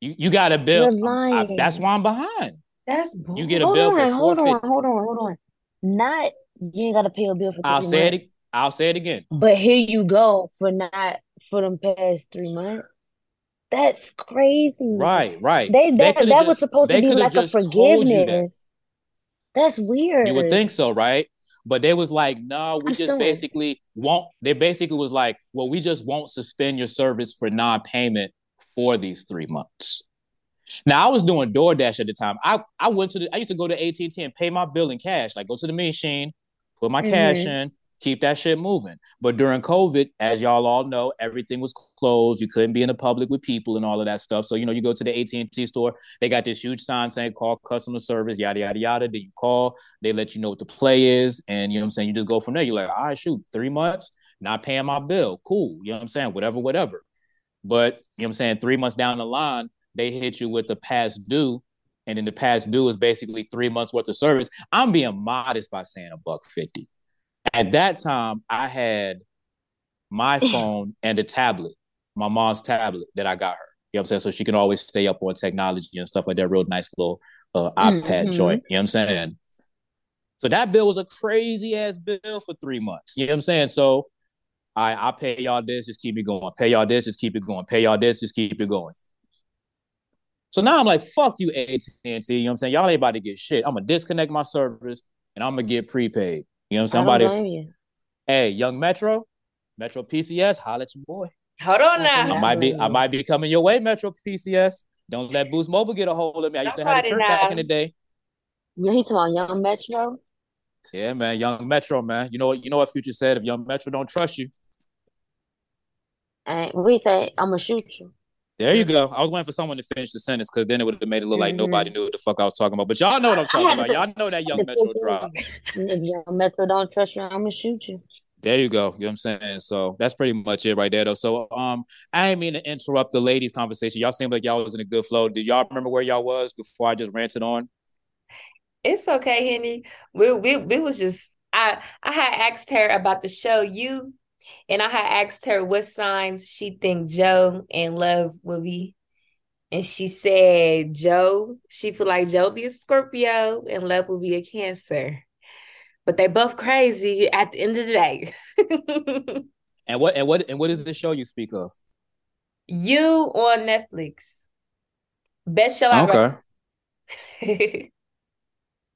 you, you got a bill. You're I'm- I- that's why I'm behind. That's bull. You get a Hold bill for on, hold on, hold on, hold on. Not you ain't got to pay a bill for I'll three say it. I'll say it again. But here you go for not for them past three months. That's crazy. Right, right. They They that coulda that was supposed to be like a just you that. forgiveness. That's weird. You would think so, right? But they was like, no, we I'm just basically won't. They basically was like, well, we just won't suspend your service for non-payment for these three months. Now I was doing DoorDash at the time. I I went to the. I used to go to AT and pay my bill in cash. Like go to the machine, put my cash Mhm. in, keep that shit moving. But during COVID, as y'all all know, everything was closed. You couldn't be in the public with people and all of that stuff. So you know, you go to the AT and T store. They got this huge sign saying "Call customer service," yada yada yada. Then you call. They let you know what the play is, and you know what I'm saying. You just go from there. You're like, all right, shoot, three months, not paying my bill, cool. You know what I'm saying? Whatever, whatever. But you know what I'm saying. Three months down the line, they hit you with the past due, and then the past due is basically three months worth of service. I'm being modest by saying a buck fifty. At that time, I had my (laughs) phone and a tablet, my mom's tablet that I got her. You know what I'm saying? So she can always stay up on technology and stuff like that. Real nice little uh, iPad Mhm. joint. You know what I'm saying? So that bill was a crazy ass bill for three months. You know what I'm saying? So I I pay y'all this, just keep it going. Pay y'all this, just keep it going. Pay y'all this, just keep it going. So now I'm like, fuck you, AT&T. You know what I'm saying? Y'all ain't about to get shit. I'm gonna disconnect my service and I'm gonna get prepaid. You know what I'm saying? Don't Somebody, blame you. hey, young Metro, Metro PCS, holla at your boy. Hold on I now. I might be, I might be coming your way, Metro PCS. Don't let Boost Mobile get a hold of me. I used to have a Somebody church back in the day. Yeah, he talking about Young Metro. Yeah, man, young Metro, man. You know what? You know what Future said? If young Metro don't trust you, And we say, I'm gonna shoot you. There you go. I was waiting for someone to finish the sentence because then it would have made it look like Mhm. nobody knew what the fuck I was talking about. But y'all know what I'm talking about. Y'all know that young Metro picture- drop. (laughs) If Young Metro don't trust you, I'm gonna shoot you. There you go. You know what I'm saying? So that's pretty much it right there though. So um I didn't mean to interrupt the ladies' conversation. Y'all seemed like y'all was in a good flow. Did y'all remember where y'all was before I just ranted on? It's okay, Henny. We we we was just I I had asked her about the show you, and I had asked her what signs she think Joe and Love will be, and she said Joe. She feel like Joe be a Scorpio and Love will be a Cancer, but they both crazy at the end of the day. (laughs) And what and what and what is the show you speak of? you on Netflix, best show ever. Okay. (laughs)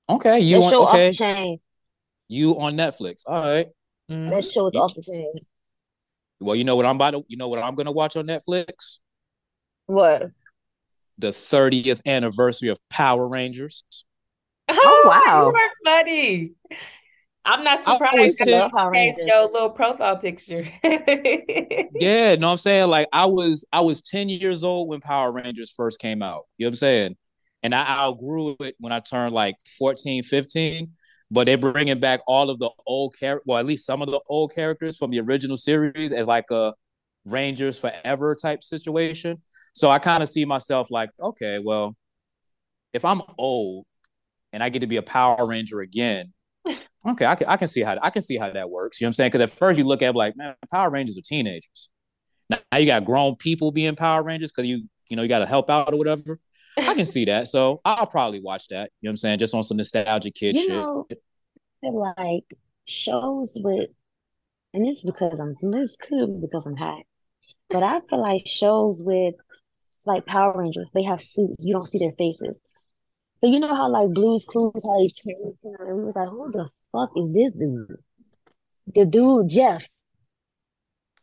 Okay. You That on okay. You on Netflix. All right. Mm-hmm. That show is You- off the chain. Well, you know what I'm about to you know what I'm gonna watch on Netflix? What? The 30th anniversary of Power Rangers. Oh, oh wow. you are funny. I'm not surprised. ten- you Love Power changed Rangers. your little profile picture. (laughs) Yeah, no, I'm saying like I was I was 10 years old when Power Rangers first came out. You know what I'm saying? and I outgrew it when I turned like 14, 15. But they're bringing back all of the old character, well, at least some of the old characters from the original series as like a Rangers Forever type situation. So I kind of see myself like, okay, well, if I'm old and I get to be a Power Ranger again, (laughs) okay, I can I can see how I can see how that works. You know what I'm saying? Because at first you look at it like, man, Power Rangers are teenagers. Now you got grown people being Power Rangers because you you know you got to help out or whatever. I can see that. So I'll probably watch that. You know what I'm saying? Just on some nostalgic kid You shit. know, I feel like shows with, and this is because I'm this could be because I'm hot, but I feel like shows with like Power Rangers, they have suits. You don't see their faces. So you know how like Blue's Clues, how he changed, and we was like, who the fuck is this dude? The dude Jeff.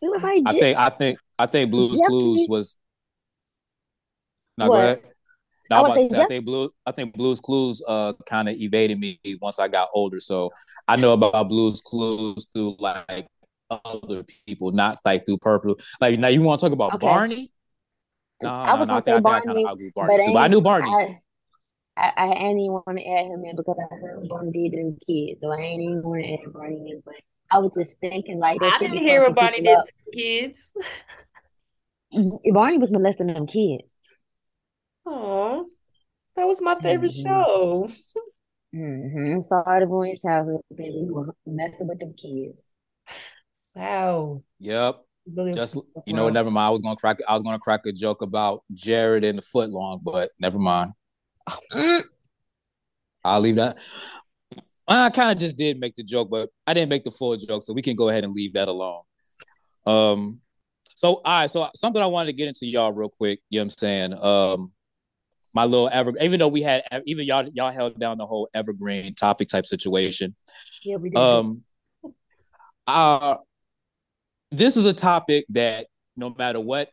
It was like I Jeff. think I think I think Blues Jeff Clues was. No, What? go ahead. No, I I, was say say, I think Blue. I think Blues Clues uh kind of evaded me once I got older. So I know about Blues Clues through like other people, not like through Purple. Like now, you want to talk about Okay. Barney? No, I was no, no, gonna I say I think I kind Barney, of outgrew Barney but too. But I knew Barney. I, I, I ain't even want to add him in because I heard Barney did to them kids, so I ain't even want to add Barney in. But I was just thinking like that I should didn't hear what Barney Bonnie people did up. to kids. Barney was molesting them kids. Oh, that was my favorite Mhm. show. Mm-hmm. Sorry to ruin his childhood, baby. He was messing with them kids. Wow. Yep. Really Just you know, what, never mind. I was gonna crack. I was gonna crack a joke about Jared and the footlong, but never mind. Mm. (laughs) I'll leave that. I kind of just did make the joke, but I didn't make the full joke, so we can go ahead and leave that alone. Um, so all right, so something I wanted to get into y'all real quick. You know what I'm saying? Um, my little ever, even though we had even y'all y'all held down the whole evergreen topic type situation. Yeah, we did. Um, uh, this is a topic that no matter what,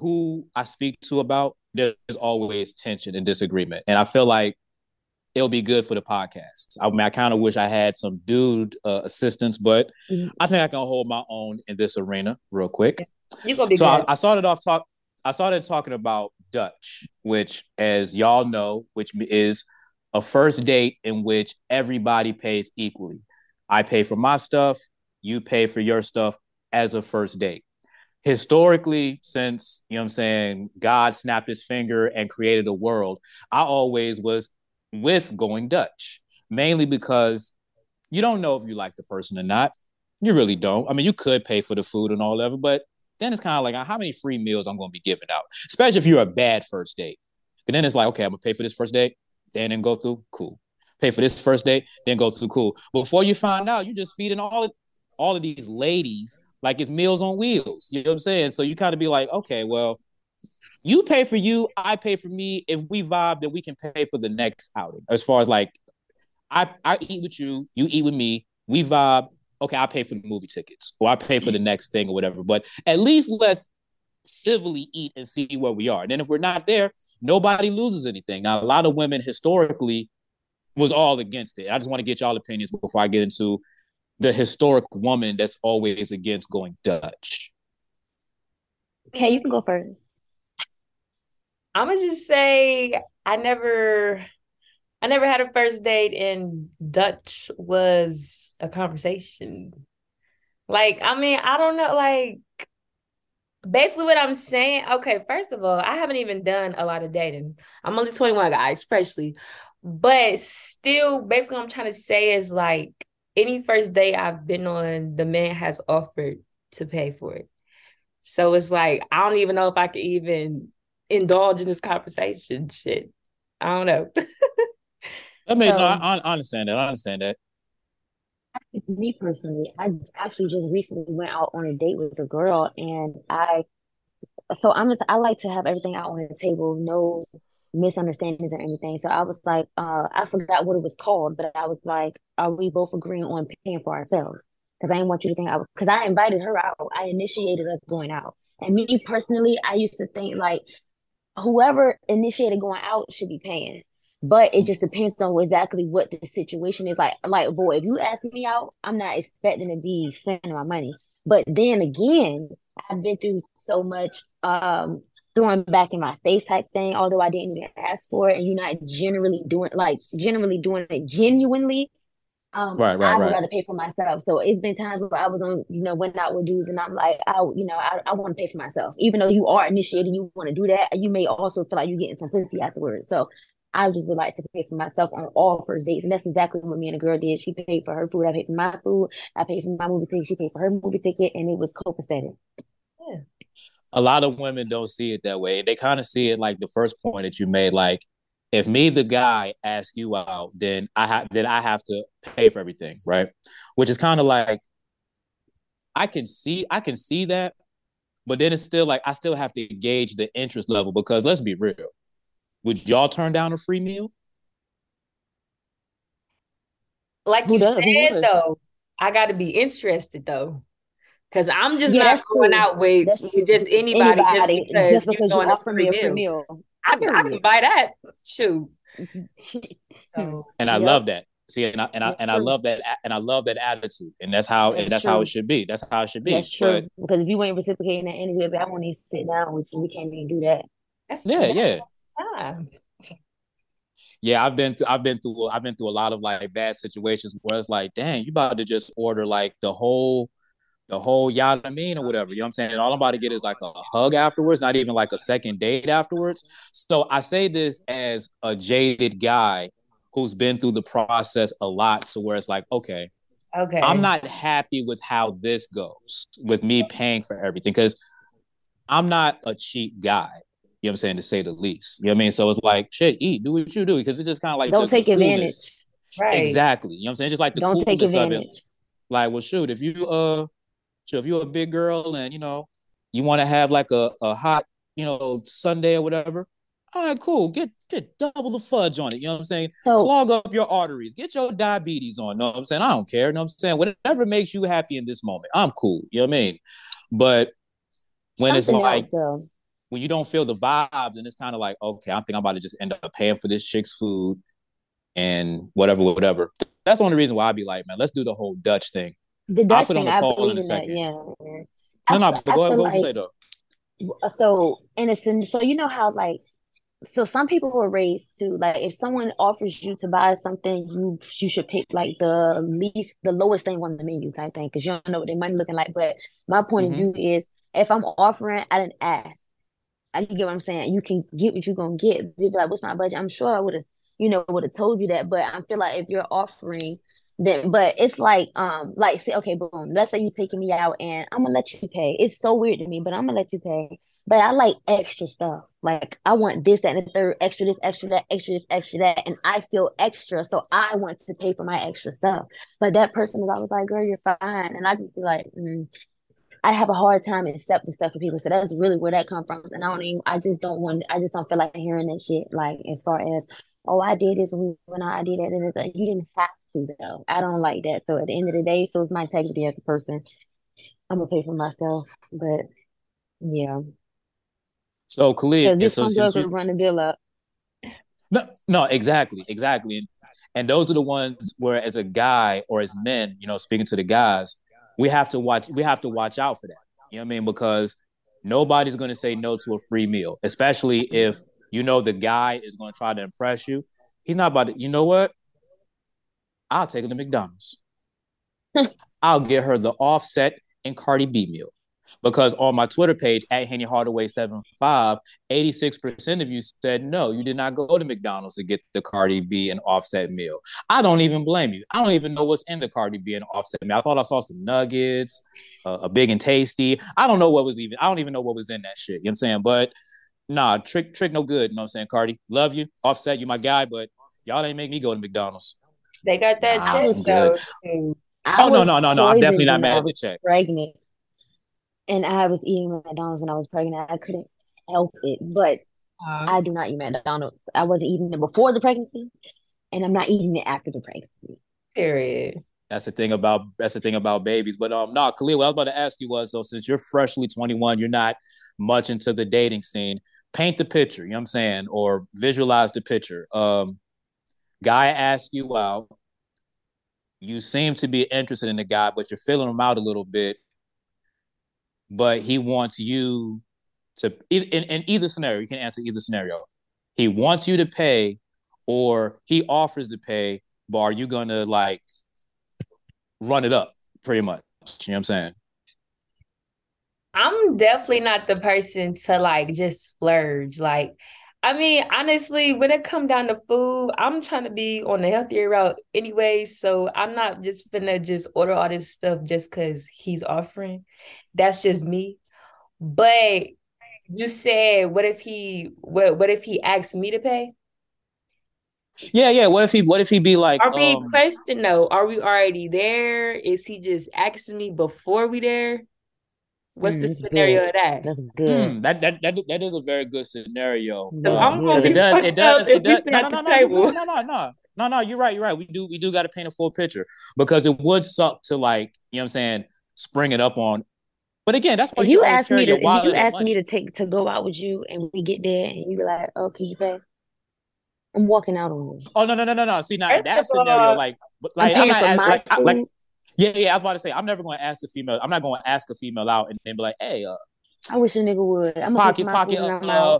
who I speak to about, there's always tension and disagreement, and I feel like it'll be good for the podcast. I mean, I kind of wish I had some dude uh, assistance, but Mhm. I think I can hold my own in this arena real quick. You're gonna be So I. I started off talk. I started talking about Dutch, which, as y'all know, which is a first date in which everybody pays equally. I pay for my stuff, you pay for your stuff as a first date. Historically, since you know what I'm saying, God snapped his finger and created the world, I always was with going Dutch, mainly because you don't know if you like the person or not. You really don't. I mean, you could pay for the food and all of it, but then it's kind of like uh, how many free meals I'm going to be giving out, especially if you're a bad first date. And then it's like, okay, I'm gonna pay for this first date, then then go through, cool. Pay for this first date, then go through, cool. Before you find out, you're just feeding all of, all of these ladies like it's meals on wheels. You know what I'm saying? So you kind of be like, okay, well, you pay for you, I pay for me. If we vibe, then we can pay for the next outing. As far as like, I I eat with you, you eat with me, we vibe. Okay, I pay for the movie tickets, or I pay for the mm. next thing, or whatever. But at least let's civilly eat and see where we are. And then if we're not there, nobody loses anything. Now, a lot of women historically was all against it. I just want to get y'all opinions before I get into the historic woman that's always against going Dutch. Okay, you can go first. I'm gonna just say I never, I never had a first date, and Dutch was a conversation. Like, I mean, I don't know, like basically what I'm saying. Okay, first of all, I haven't even done a lot of dating. I'm only 21, guys, freshly, but still, basically, I'm trying to say is like any first date I've been on, the man has offered to pay for it. So it's like I don't even know if I could even indulge in this conversation. Shit, I don't know. (laughs) I mean, no, I, I understand that. I understand that. Me personally, I actually just recently went out on a date with a girl, and I, so I'm, I like to have everything out on the table, no misunderstandings or anything. So I was like, uh, I forgot what it was called, but I was like, are we both agreeing on paying for ourselves? Because I didn't want you to think I, because I invited her out, I initiated us going out, and me personally, I used to think like, whoever initiated going out should be paying. But it just depends on exactly what the situation is. Like, like, boy, if you ask me out, I'm not expecting to be spending my money. But then again, I've been through so much um throwing back in my face type thing, although I didn't even ask for it, and you're not generally doing like generally doing it genuinely. Um, Right, right, I would right. rather pay for myself. So it's been times where I was on, you know, went out with dudes, and I'm like, I, you know, I, I want to pay for myself, even though you are initiating, you want to do that. You may also feel like you're getting some pussy afterwards. So I just would like to pay for myself on all first dates, and that's exactly what me and the girl did. She paid for her food, I paid for my food, I paid for my movie ticket, she paid for her movie ticket, and it was copacetic. Yeah. A lot of women don't see it that way. They kind of see it like the first point that you made, like if me the guy ask you out, then I have then I have to pay for everything, right? Which is kind of like I can see I can see that, but then it's still like I still have to gauge the interest level because let's be real. Would y'all turn down a free meal? Like Who you said would? though, I got to be interested though, because I'm just Yeah, not going true. out with, with just anybody, Anybody, just because, just because you throwing a offer me a free meal. I can, I can buy that. Shoot. (laughs) So, And I Yep. love that. See, and I and I and I love that and I love that attitude, and that's how and That's that's how it should be. That's how it should be. That's true. But because if you ain't reciprocating that energy, I won't even sit down with you. We can't even do that. that's yeah, that's yeah. Yeah, I've been through, I've been through I've been through a lot of like bad situations where it's like, dang, you about to just order like the whole the whole yada mean or whatever. You know what I'm saying? And all I'm about to get is like a hug afterwards, not even like a second date afterwards. So I say this as a jaded guy who's been through the process a lot to where it's like, okay, Okay. I'm not happy with how this goes with me paying for everything because I'm not a cheap guy. You know what I'm saying, to say the least. You know what I mean? So it's like, shit, eat, do what you do, because it's just kind of like Don't take advantage. right. Exactly. You know what I'm saying? Just like the Don't take coolness of it. advantage. Like, well, shoot, if you uh, shoot, if you're a big girl and you know you want to have like a, a hot, you know, Sunday or whatever. All right, cool. Get get double the fudge on it. You know what I'm saying? So Clog up your arteries. Get your diabetes on. Know what I'm saying? I don't care. You Know what I'm saying? Whatever makes you happy in this moment, I'm cool. You know what I mean? But when it's like though. When you don't feel the vibes and it's kind of like, okay, I think I'm about to just end up paying for this chick's food and whatever, whatever. That's the only reason why I'd be like, man, let's do the whole Dutch thing. The I'll Dutch put on thing, the I poll believe in a in that. second. Yeah. No, no, I but go ahead. feel What you say though? so innocent. So you know how like so some people were raised to like if someone offers you to buy something, you you should pick like the least the lowest thing on the menu type thing because you don't know what their money looking like. But my point Mhm. of view is if I'm offering, I didn't ask. I you get what I'm saying. You can get what you're gonna get. You'd be like, "What's my budget?" I'm sure I would have, you know, would have told you that. But I feel like if you're offering, then but it's like, um, like say, okay, boom. Let's say you're taking me out, and I'm gonna let you pay. It's so weird to me, but I'm gonna let you pay. But I like extra stuff. Like I want this, that, and the third, extra this, extra that, extra this, extra that, and I feel extra, so I want to pay for my extra stuff. But that person is always like, "Girl, you're fine," and I just be like, mm. I have a hard time accepting stuff for people. So that's really where that comes from. And I don't even, I just don't want, I just don't feel like hearing that shit. Like, as far as, oh, I did this when when I did that. And it's you didn't have to, though. I don't like that. So at the end of the day, so it's my integrity as a person. I'm to pay for myself. But yeah. So Khalid, Because this since girls you, run the bill up. no, no, exactly, exactly, and, and those are the ones where, as a guy or as men, you know, speaking to the guys, we have to watch. We have to watch out for that. You know what I mean? Because nobody's going to say no to a free meal, especially if you know the guy is going to try to impress you. He's not about to. You know what? I'll take her to McDonald's. (laughs) I'll get her the offset and Cardi B meal. Because on my Twitter page at Henny Hardaway 75, 86% of you said no, you did not go to McDonald's to get the Cardi B and offset meal. I don't even blame you. I don't even know what's in the Cardi B and offset meal. I thought I saw some nuggets, uh, a big and tasty. I don't know what was even, I don't even know what was in that shit. You know what I'm saying? But nah, trick, trick no good. You know what I'm saying? Cardi, love you. Offset, you my guy, but y'all ain't make me go to McDonald's. They got that Nah, shit I'm though. good. Oh, no, no, no, no. I'm definitely not mad at the was check. pregnant. And I was eating McDonald's when I was pregnant. I couldn't help it. But Uh, I do not eat McDonald's. I wasn't eating it before the pregnancy, and I'm not eating it after the pregnancy. period. That's the thing about that's the thing about babies. But um, no, Khalil, what I was about to ask you was so since you're freshly 21, you're not much into the dating scene. Paint the picture, you know what I'm saying, or visualize the picture. Um, guy asks you out. You seem to be interested in the guy, but you're feeling him out a little bit. But he wants you to in, in either scenario, you can answer either scenario. He wants you to pay, or he offers to pay, but are you gonna like run it up pretty much? You know what I'm saying? I'm definitely not the person to like just splurge. Like, I mean, honestly, when it come down to food, I'm trying to be on the healthier route anyway. So I'm not just finna just order all this stuff just because he's offering. That's just me. But you said, what if he what what if he asks me to pay? Yeah, yeah. What if he what if he be like Are we um, question though? Are we already there? Is he just asking me before we there? What's Mm, the scenario good. of that? That's good. Hmm, that, that that that is a very good scenario. Yeah, I'm gonna be it does. It does. It does. No, no, no, no, you table. good. no, no, no, no, no. You're right. You're right. We do. We do got to paint a full picture because it would suck to like you know what I'm saying spring it up on. But again, that's why you you always me to, if you and ask money. me to take to go out with you, and we get there, and you be like, "Oh, can you pay?" I'm walking out on you. Oh no, no, no, no, no. See now First that scenario, all, like, but, I'm like I'm not for like, I- like food. Yeah, yeah. I was about to say I'm never going to ask a female. I'm not going to ask a female out and then be like, hey, uh, I wish a nigga would. I'm pocket, pocket, uh,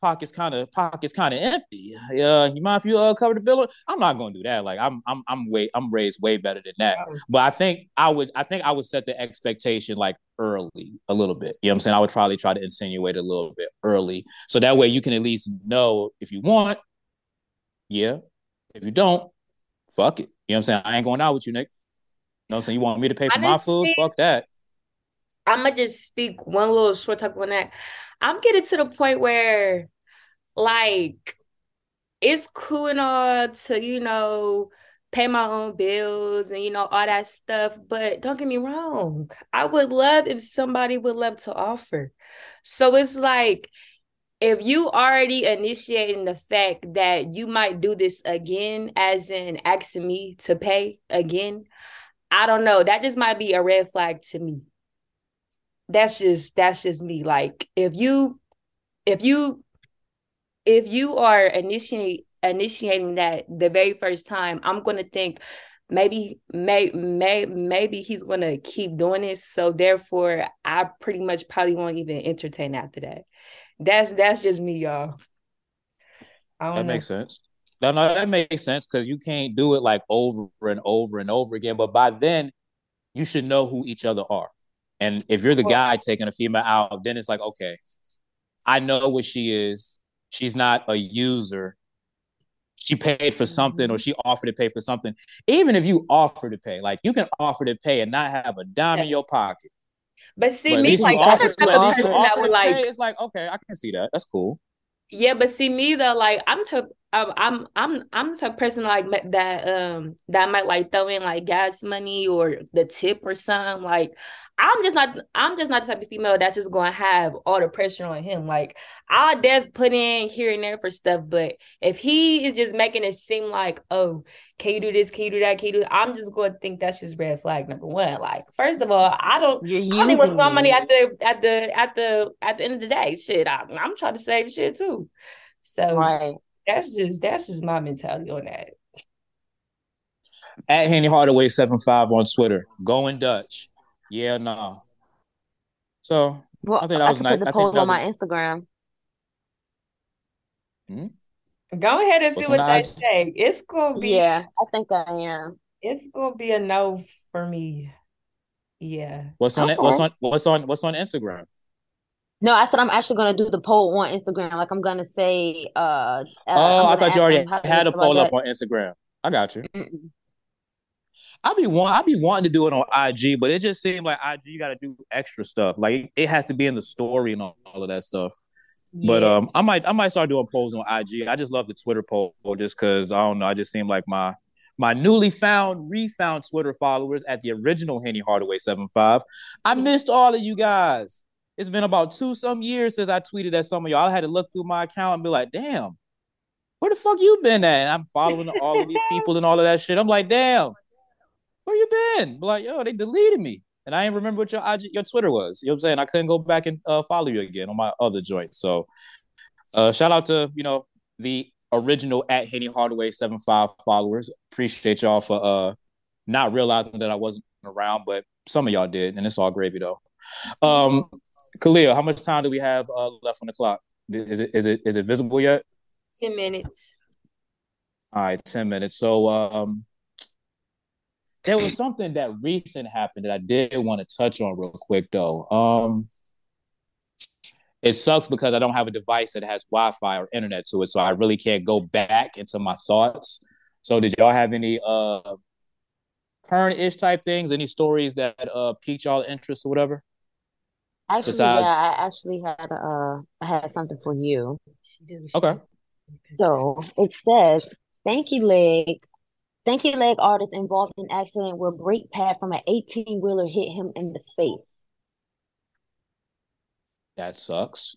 pockets kind of pockets kind of empty. Yeah, you mind if you uh cover the bill? I'm not gonna do that. Like I'm I'm I'm way I'm raised way better than that. But I think I would I think I would set the expectation like early a little bit. You know what I'm saying? I would probably try to insinuate a little bit early. So that way you can at least know if you want, yeah. If you don't, fuck it. You know what I'm saying? I ain't going out with you, Nick. Know what You want me to pay for my food? Fuck that. I'm gonna just speak one little short talk on that. I'm getting to the point where, like, it's cool and all to, you know, pay my own bills and, you know, all that stuff. But don't get me wrong, I would love if somebody would love to offer. So it's like, if you already initiating the fact that you might do this again, as in asking me to pay again, I don't know. That just might be a red flag to me that's just that's just me like if you if you if you are initiate initiating that the very first time i'm going to think maybe may, may maybe he's going to keep doing this so therefore i pretty much probably won't even entertain after that that's that's just me y'all I don't That know. makes sense. No, no, that makes sense because you can't do it like over and over and over again. But by then, you should know who each other are. And if you're the guy taking a female out, then it's like, okay, I know what she is. She's not a user. She paid for something or mm-hmm. she offered to pay for something. Even if you offer to pay, like you can offer to pay and not have a dime in your pocket. but see But me like offer the type of person that offer would like pay. It's like, okay, I can see that. That's cool. Yeah, but see me though, like I'm type, um, I'm I'm I'm the type of person like that um that might like throw in like gas money or the tip or something. Like I'm just not I'm just not the type of female that's just gonna have all the pressure on him. Like I'll def put in here and there for stuff, but if he is just making it seem like, oh, can you do this? Can you do that? Can you do? I'm just going to think that's just red flag number one. Like first of all, I don't. You're I want using my money at the at the at the at the end of the day. Shit, I, I'm trying to save shit too. So Right. That's just that's just my mentality on that. At Henny Hardaway seven five on Twitter. Going Dutch. Yeah, no. So Well, I think that I was can nice. put the I poll on was my Instagram. Hmm? Go ahead and see What's what on they IG? say. It's gonna be Yeah, I think I am. it's gonna be a no for me. Yeah. what's on it? What's on what's on what's on Instagram? No, I said I'm actually gonna do the poll on Instagram. Like I'm gonna say, uh, uh Oh, I thought you already them how they had a poll up that. on Instagram. I got you. Mm-mm. I be want I be wanting to do it on IG, but it just seemed like IG you got to do extra stuff. Like it has to be in the story and all, all of that stuff. But um, I might I might start doing polls on IG. I just love the Twitter poll just because I don't know. I just seem like my my newly found refound Twitter followers at the original Henny Hardaway seven five. I missed all of you guys. It's been about two some years since I tweeted at some of y'all. I had to look through my account and be like, damn, where the fuck you been at? And I'm following all of these people and all of that shit. I'm like, damn, where you been? Be like, yo, they deleted me. And I didn't remember what your IG, your Twitter was. You know what I'm saying? I couldn't go back and uh, follow you again on my other joint. So uh, shout out to, you know, the original at Henny Hardaway 75 followers. Appreciate y'all for uh not realizing that I wasn't around, but some of y'all did, and it's all gravy though. Um, Khaliyah, how much time do we have uh, left on the clock? Is it is it is it visible yet? Ten minutes. All right, ten minutes. So um, there was something that recent happened that I did want to touch on real quick though. Um, it sucks because I don't have a device that has Wi-Fi or internet to it, so I really can't go back into my thoughts. So, did y'all have any uh current-ish type things? Any stories that uh piqued y'all interest or whatever? Actually, Besides- yeah, I actually had uh I had something for you. Okay. So it says Stanky Leg Stanky Leg artist involved in accident where brake pad from an 18 wheeler hit him in the face. That sucks.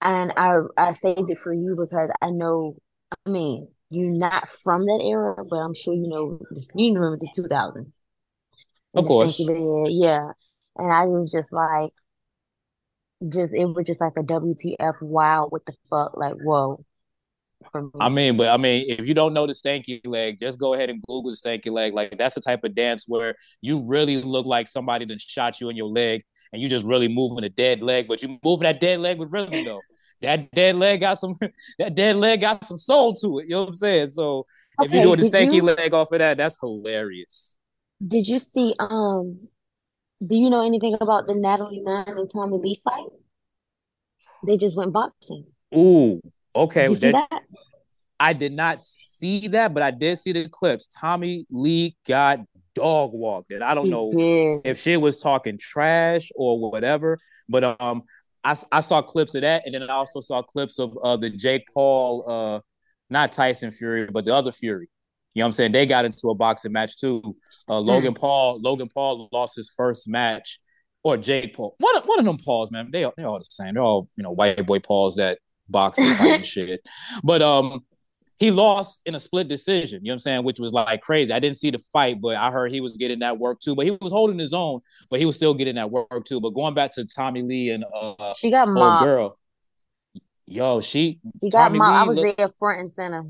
And I I saved it for you because I know I mean you're not from that era, but I'm sure you know you remember the 2000s. Of And course. Yeah. And I was just like just it was just like a WTF wow what the fuck like whoa me. I mean, but I mean, if you don't know the stanky leg, just go ahead and Google the stanky leg. Like that's the type of dance where you really look like somebody that shot you in your leg, and you just really moving a dead leg, but you moving that dead leg with rhythm though. That dead leg got some. (laughs) That dead leg got some soul to it. You know what I'm saying? So if you're doing the stanky you- leg off of that, that's hilarious. Did you see um do you know anything about the Natalie Nunn and Tommie Lee fight? They just went boxing. Ooh, okay. Did you see that- that? I did not see that, but I did see the clips. Tommie Lee got dog walked, and I don't He know did. if she was talking trash or whatever. But um, I, I saw clips of that, and then I also saw clips of uh the Jake Paul, uh, not Tyson Fury, but the other Fury. You know what I'm saying? They got into a boxing match too. Uh, Logan Paul, Logan Paul lost his first match, or Jake Paul. One of, one of them Pauls, man. They they all the same. They're all you know white boy Pauls that box and (laughs) shit. But um, he lost in a split decision. You know what I'm saying? Which was like crazy. I didn't see the fight, but I heard he was getting that work too. But he was holding his own, but he was still getting that work too. But going back to Tommie Lee and uh, She got mobbed. girl, yo, she She got Tommie mobbed. I was look- there front and center.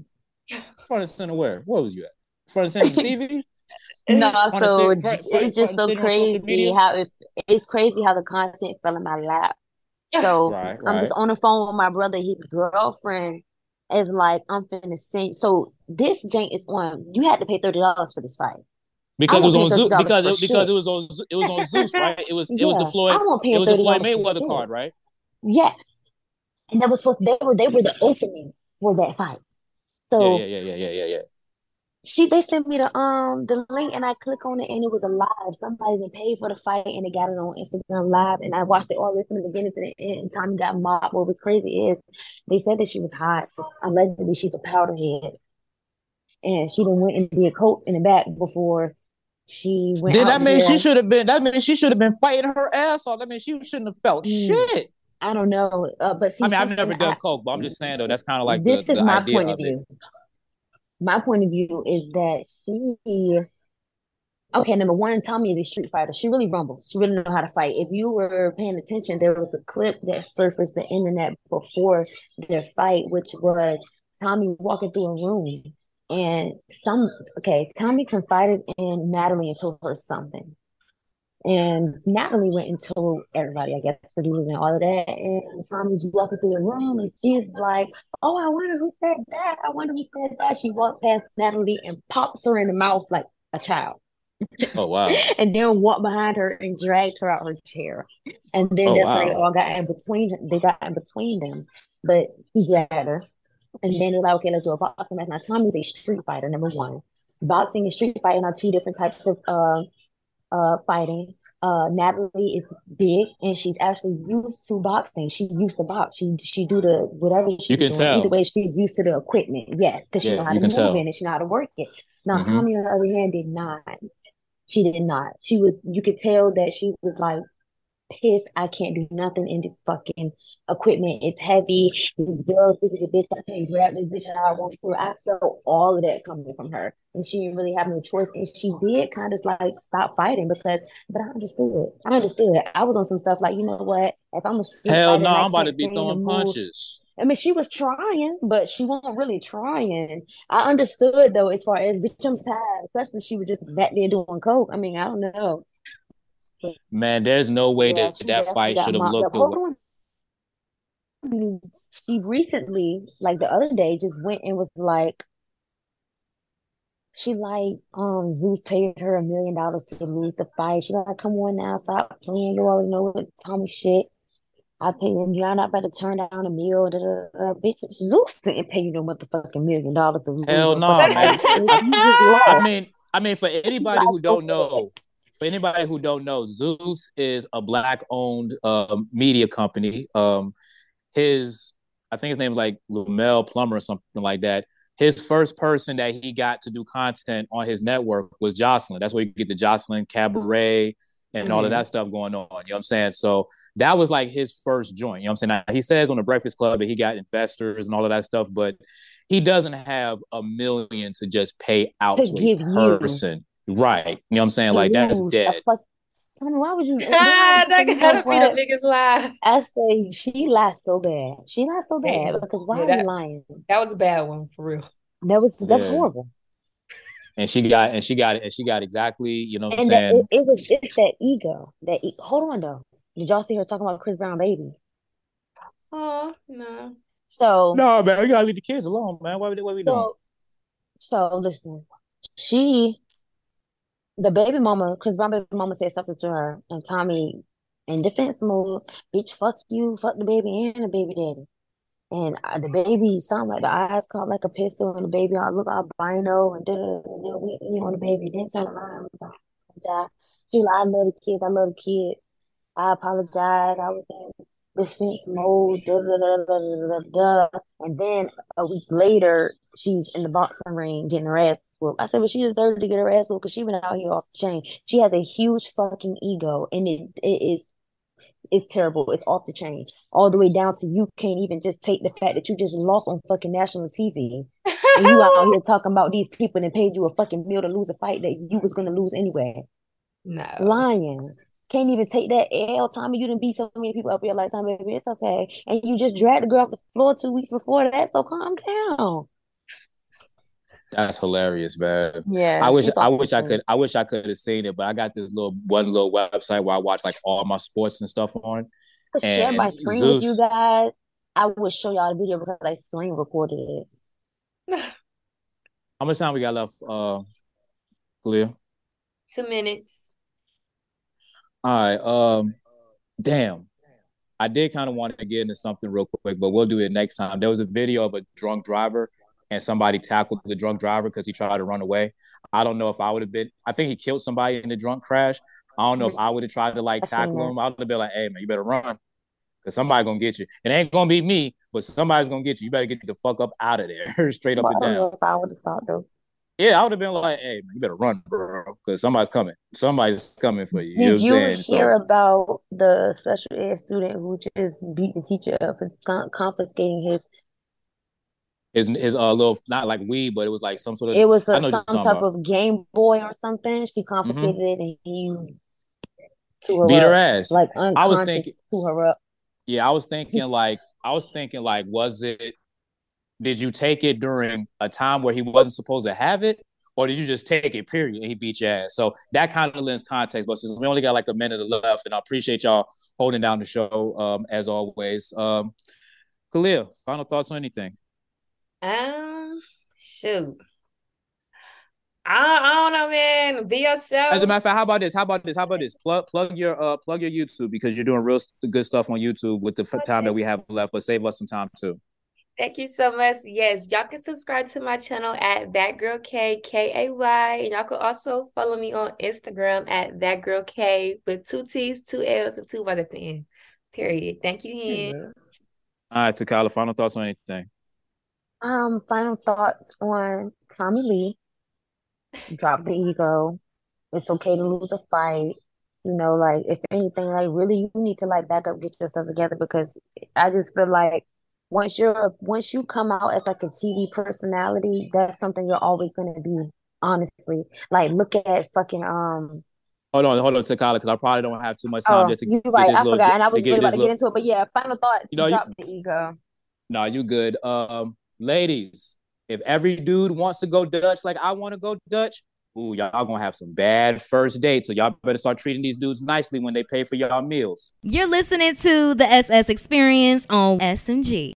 Front and center. Where? Where was you at? Front and center TV. (laughs) No, so sit- front- it's just so and center on social crazy how it, it's crazy how the content fell in my lap. So Right, I'm right. just on the phone with my brother. His girlfriend is like, I'm finna send. So this jank is on. You had to pay thirty dollars for this fight. Because it was on Zeus. $30 Because it, because shit. it was on it was on Zeus, right? It was it was the Yeah, Floyd I won't pay it was the Floyd Mayweather card, right? Yes, and that was supposed. They were they were the opening for that fight. So Yeah, yeah, yeah, yeah, yeah, yeah, yeah. she they sent me the um the link and I click on it and it was a live. Somebody even paid for the fight and they got it on Instagram live and I watched it all the way from the beginning to the end. And Tommie got mobbed. What was crazy is they said that she was hot. Allegedly, she's a powder head, and she done went and did coke in the back before she went. Then that means she should have been. That means she should have been fighting her ass off. That means she shouldn't have felt Mm. shit. I don't know, uh, but see, I mean, I've never done I- coke, but I'm just saying though. That's kind of like the, this is the my point of of it. view. My point of view is that she, okay, number one, Tommie is a street fighter. She really rumbles. She really know how to fight. If you were paying attention, there was a clip that surfaced the internet before their fight, which was Tommie walking through a room and some, okay, Tommie confided in Natalie and told her something. And Natalie went and told everybody, I guess, producers and all of that. And Tommie's walking through the room and she's like, Oh, I wonder who said that. I wonder who said that. She walked past Natalie and pops her in the mouth like a child. Oh wow. (laughs) And then walked behind her and dragged her out of her chair. And then Oh, that's when they all got in between they got in between them. But he grabbed her. And then they're like, okay, let's do a boxing match. Now Tommie's a street fighter, number one. Boxing and street fighting are two different types of uh uh fighting. Uh Natalie is big and she's actually used to boxing. She used to box. She she do the whatever she's You can doing. tell. Either way, she's used to the equipment. Yes, because she know how to move tell. in it. She know how to work it. Now Mhm. Tommie on the other hand did not. She did not. She was you could tell that she was like pissed. I can't do nothing in this fucking equipment. It's heavy. This girl, this is a bitch. I can't grab this bitch how I want to. I felt all of that coming from her. And she didn't really have no choice. And she did kind of like stop fighting because, but I understood. I understood. I was on some stuff like, you know what? If I'm a Hell no, I'm about to be throwing punches. I mean, she was trying, but she wasn't really trying. I understood though, as far as bitch, I'm tired, especially if she was just back there doing coke. I mean, I don't know. Man, there's no way Yeah, that that fight should have looked up. the Hold way. on. She recently, like the other day, just went and was like, she like, um, Zeus paid her a million dollars to lose the fight. She like, come on now, stop playing. You already know what Tommie shit. I pay him. You're not about to turn down a meal. Da, da, da. Bitch, Zeus didn't pay you no motherfucking million dollars to lose Hell no, fucking man. fight. (laughs) Bitch, you just I mean, I mean, for anybody who don't know, for anybody who don't know, Zeus is a black-owned um, media company. Um, his, I think his name is like Lemuel Plummer or something like that. His first person that he got to do content on his network was Joseline. That's where you get the Joseline Cabaret and all of that stuff going on. You know what I'm saying? So that was like his first joint. You know what I'm saying? Now, he says on the Breakfast Club that he got investors and all of that stuff, but he doesn't have a million to just pay out To to, a you. Person. Right. You know what I'm saying? To Like that's dead. fuck. Tell me, why would you? (laughs) Ah, that you know gotta be the biggest lie. I say she lied so bad. She lied so Hey, bad because why yeah, are you lying? that was a bad one for real. That was that was horrible. And she got and she got and she got exactly, you know what I'm And that it, saying? it was it's that ego. That e- hold on though. Did y'all see her talking about Chris Brown baby? Oh no. So No, man, we gotta leave the kids alone, man. What, what we doing? so so listen. She the baby mama, because Brown baby mama said something to her, and Tommie in defense mode, bitch, fuck you, fuck the baby and the baby daddy. And uh, the baby sound like the eyes caught like a pistol, and the baby all look albino, and da da da. We we on the baby. Then turn around, and. She like, I love the kids. I love the kids. I apologize. I was in defense mode. Da da da da da da. da. And then a week later, she's in the boxing ring getting her ass whooped. I said, well, she deserved to get her ass whooped because she been out here off the chain. She has a huge fucking ego, and it it is it's terrible. It's off the chain. All the way down to you can't even just take the fact that you just lost on fucking national TV. And you out here (laughs) talking about these people that paid you a fucking meal to lose a fight that you was gonna lose anyway. No. Lying. Can't even take that L, Tommie. You didn't beat so many people up your lifetime, baby. It's okay. And you just dragged the girl off the floor two weeks before that, so calm down. That's hilarious, man. Yeah, I wish she's I wish I could I wish I could have seen it, but I got this little one little website where I watch like all my sports and stuff on. I share my And screen with you guys. I would show y'all the video because I screen recorded it. (laughs) how much time we got left, uh Cleo? Two minutes. All right. Um damn. I did kind of want to get into something real quick, but we'll do it next time. There was a video of a drunk driver and somebody tackled the drunk driver because he tried to run away. I don't know if I would have been I think he killed somebody in the drunk crash. I don't know if I would have tried to like tackle him. I would have been like, hey man, you better run. Cause somebody gonna get you. It ain't gonna be me, but somebody's gonna get you. You better get the fuck up out of there, (laughs) straight up I and don't down. know if I would have stopped though. Yeah, I would have been like, hey man, you better run, bro, because somebody's coming. Somebody's coming for you. You know Did you saying? hear So about the special ed student who just beat the teacher up and confiscating his? His his uh little not like weed, but it was like some sort of It was a, know what you're some type about. of Game Boy or something. She confiscated it and he to her Beat her ass. like I was thinking, to her up. yeah, I was thinking like I was thinking like, was it did you take it during a time where he wasn't supposed to have it? Or did you just take it, period, and he beat your ass? So that kind of lends context. But since we only got like a minute left, and I appreciate y'all holding down the show um, as always. Um, Khaliyah, final thoughts on anything? Um, shoot. I, I don't know, man. Be yourself. As a matter of fact, how about this? How about this? How about this? Plug plug your uh plug your YouTube because you're doing real good stuff on YouTube with the f- time that we have left. But save us some time too. Thank you so much. Yes, y'all can subscribe to my channel at That Girl K K A Y, and y'all can also follow me on Instagram at That Girl K with two T's, two L's, and two Y at the end. Period. Thank you, Hen. All right, Takyla, final thoughts on anything? Um, final thoughts on Tommie Lee. Drop the ego. It's okay to lose a fight. You know, like if anything, like really you need to like back up, get yourself together because I just feel like once you're once you come out as like a TV personality, that's something you're always gonna be, honestly. Like look at fucking um Hold on, hold on, Takyla, because I probably don't have too much time oh just to you're get right, I little forgot and I was really about this to get into it, but yeah, final thoughts, You know, you, drop the ego. no, you good. Um, ladies, if every dude wants to go Dutch like I want to go Dutch, Ooh, y'all gonna have some bad first dates, so y'all better start treating these dudes nicely when they pay for y'all meals. You're listening to the SS Experience on SMG.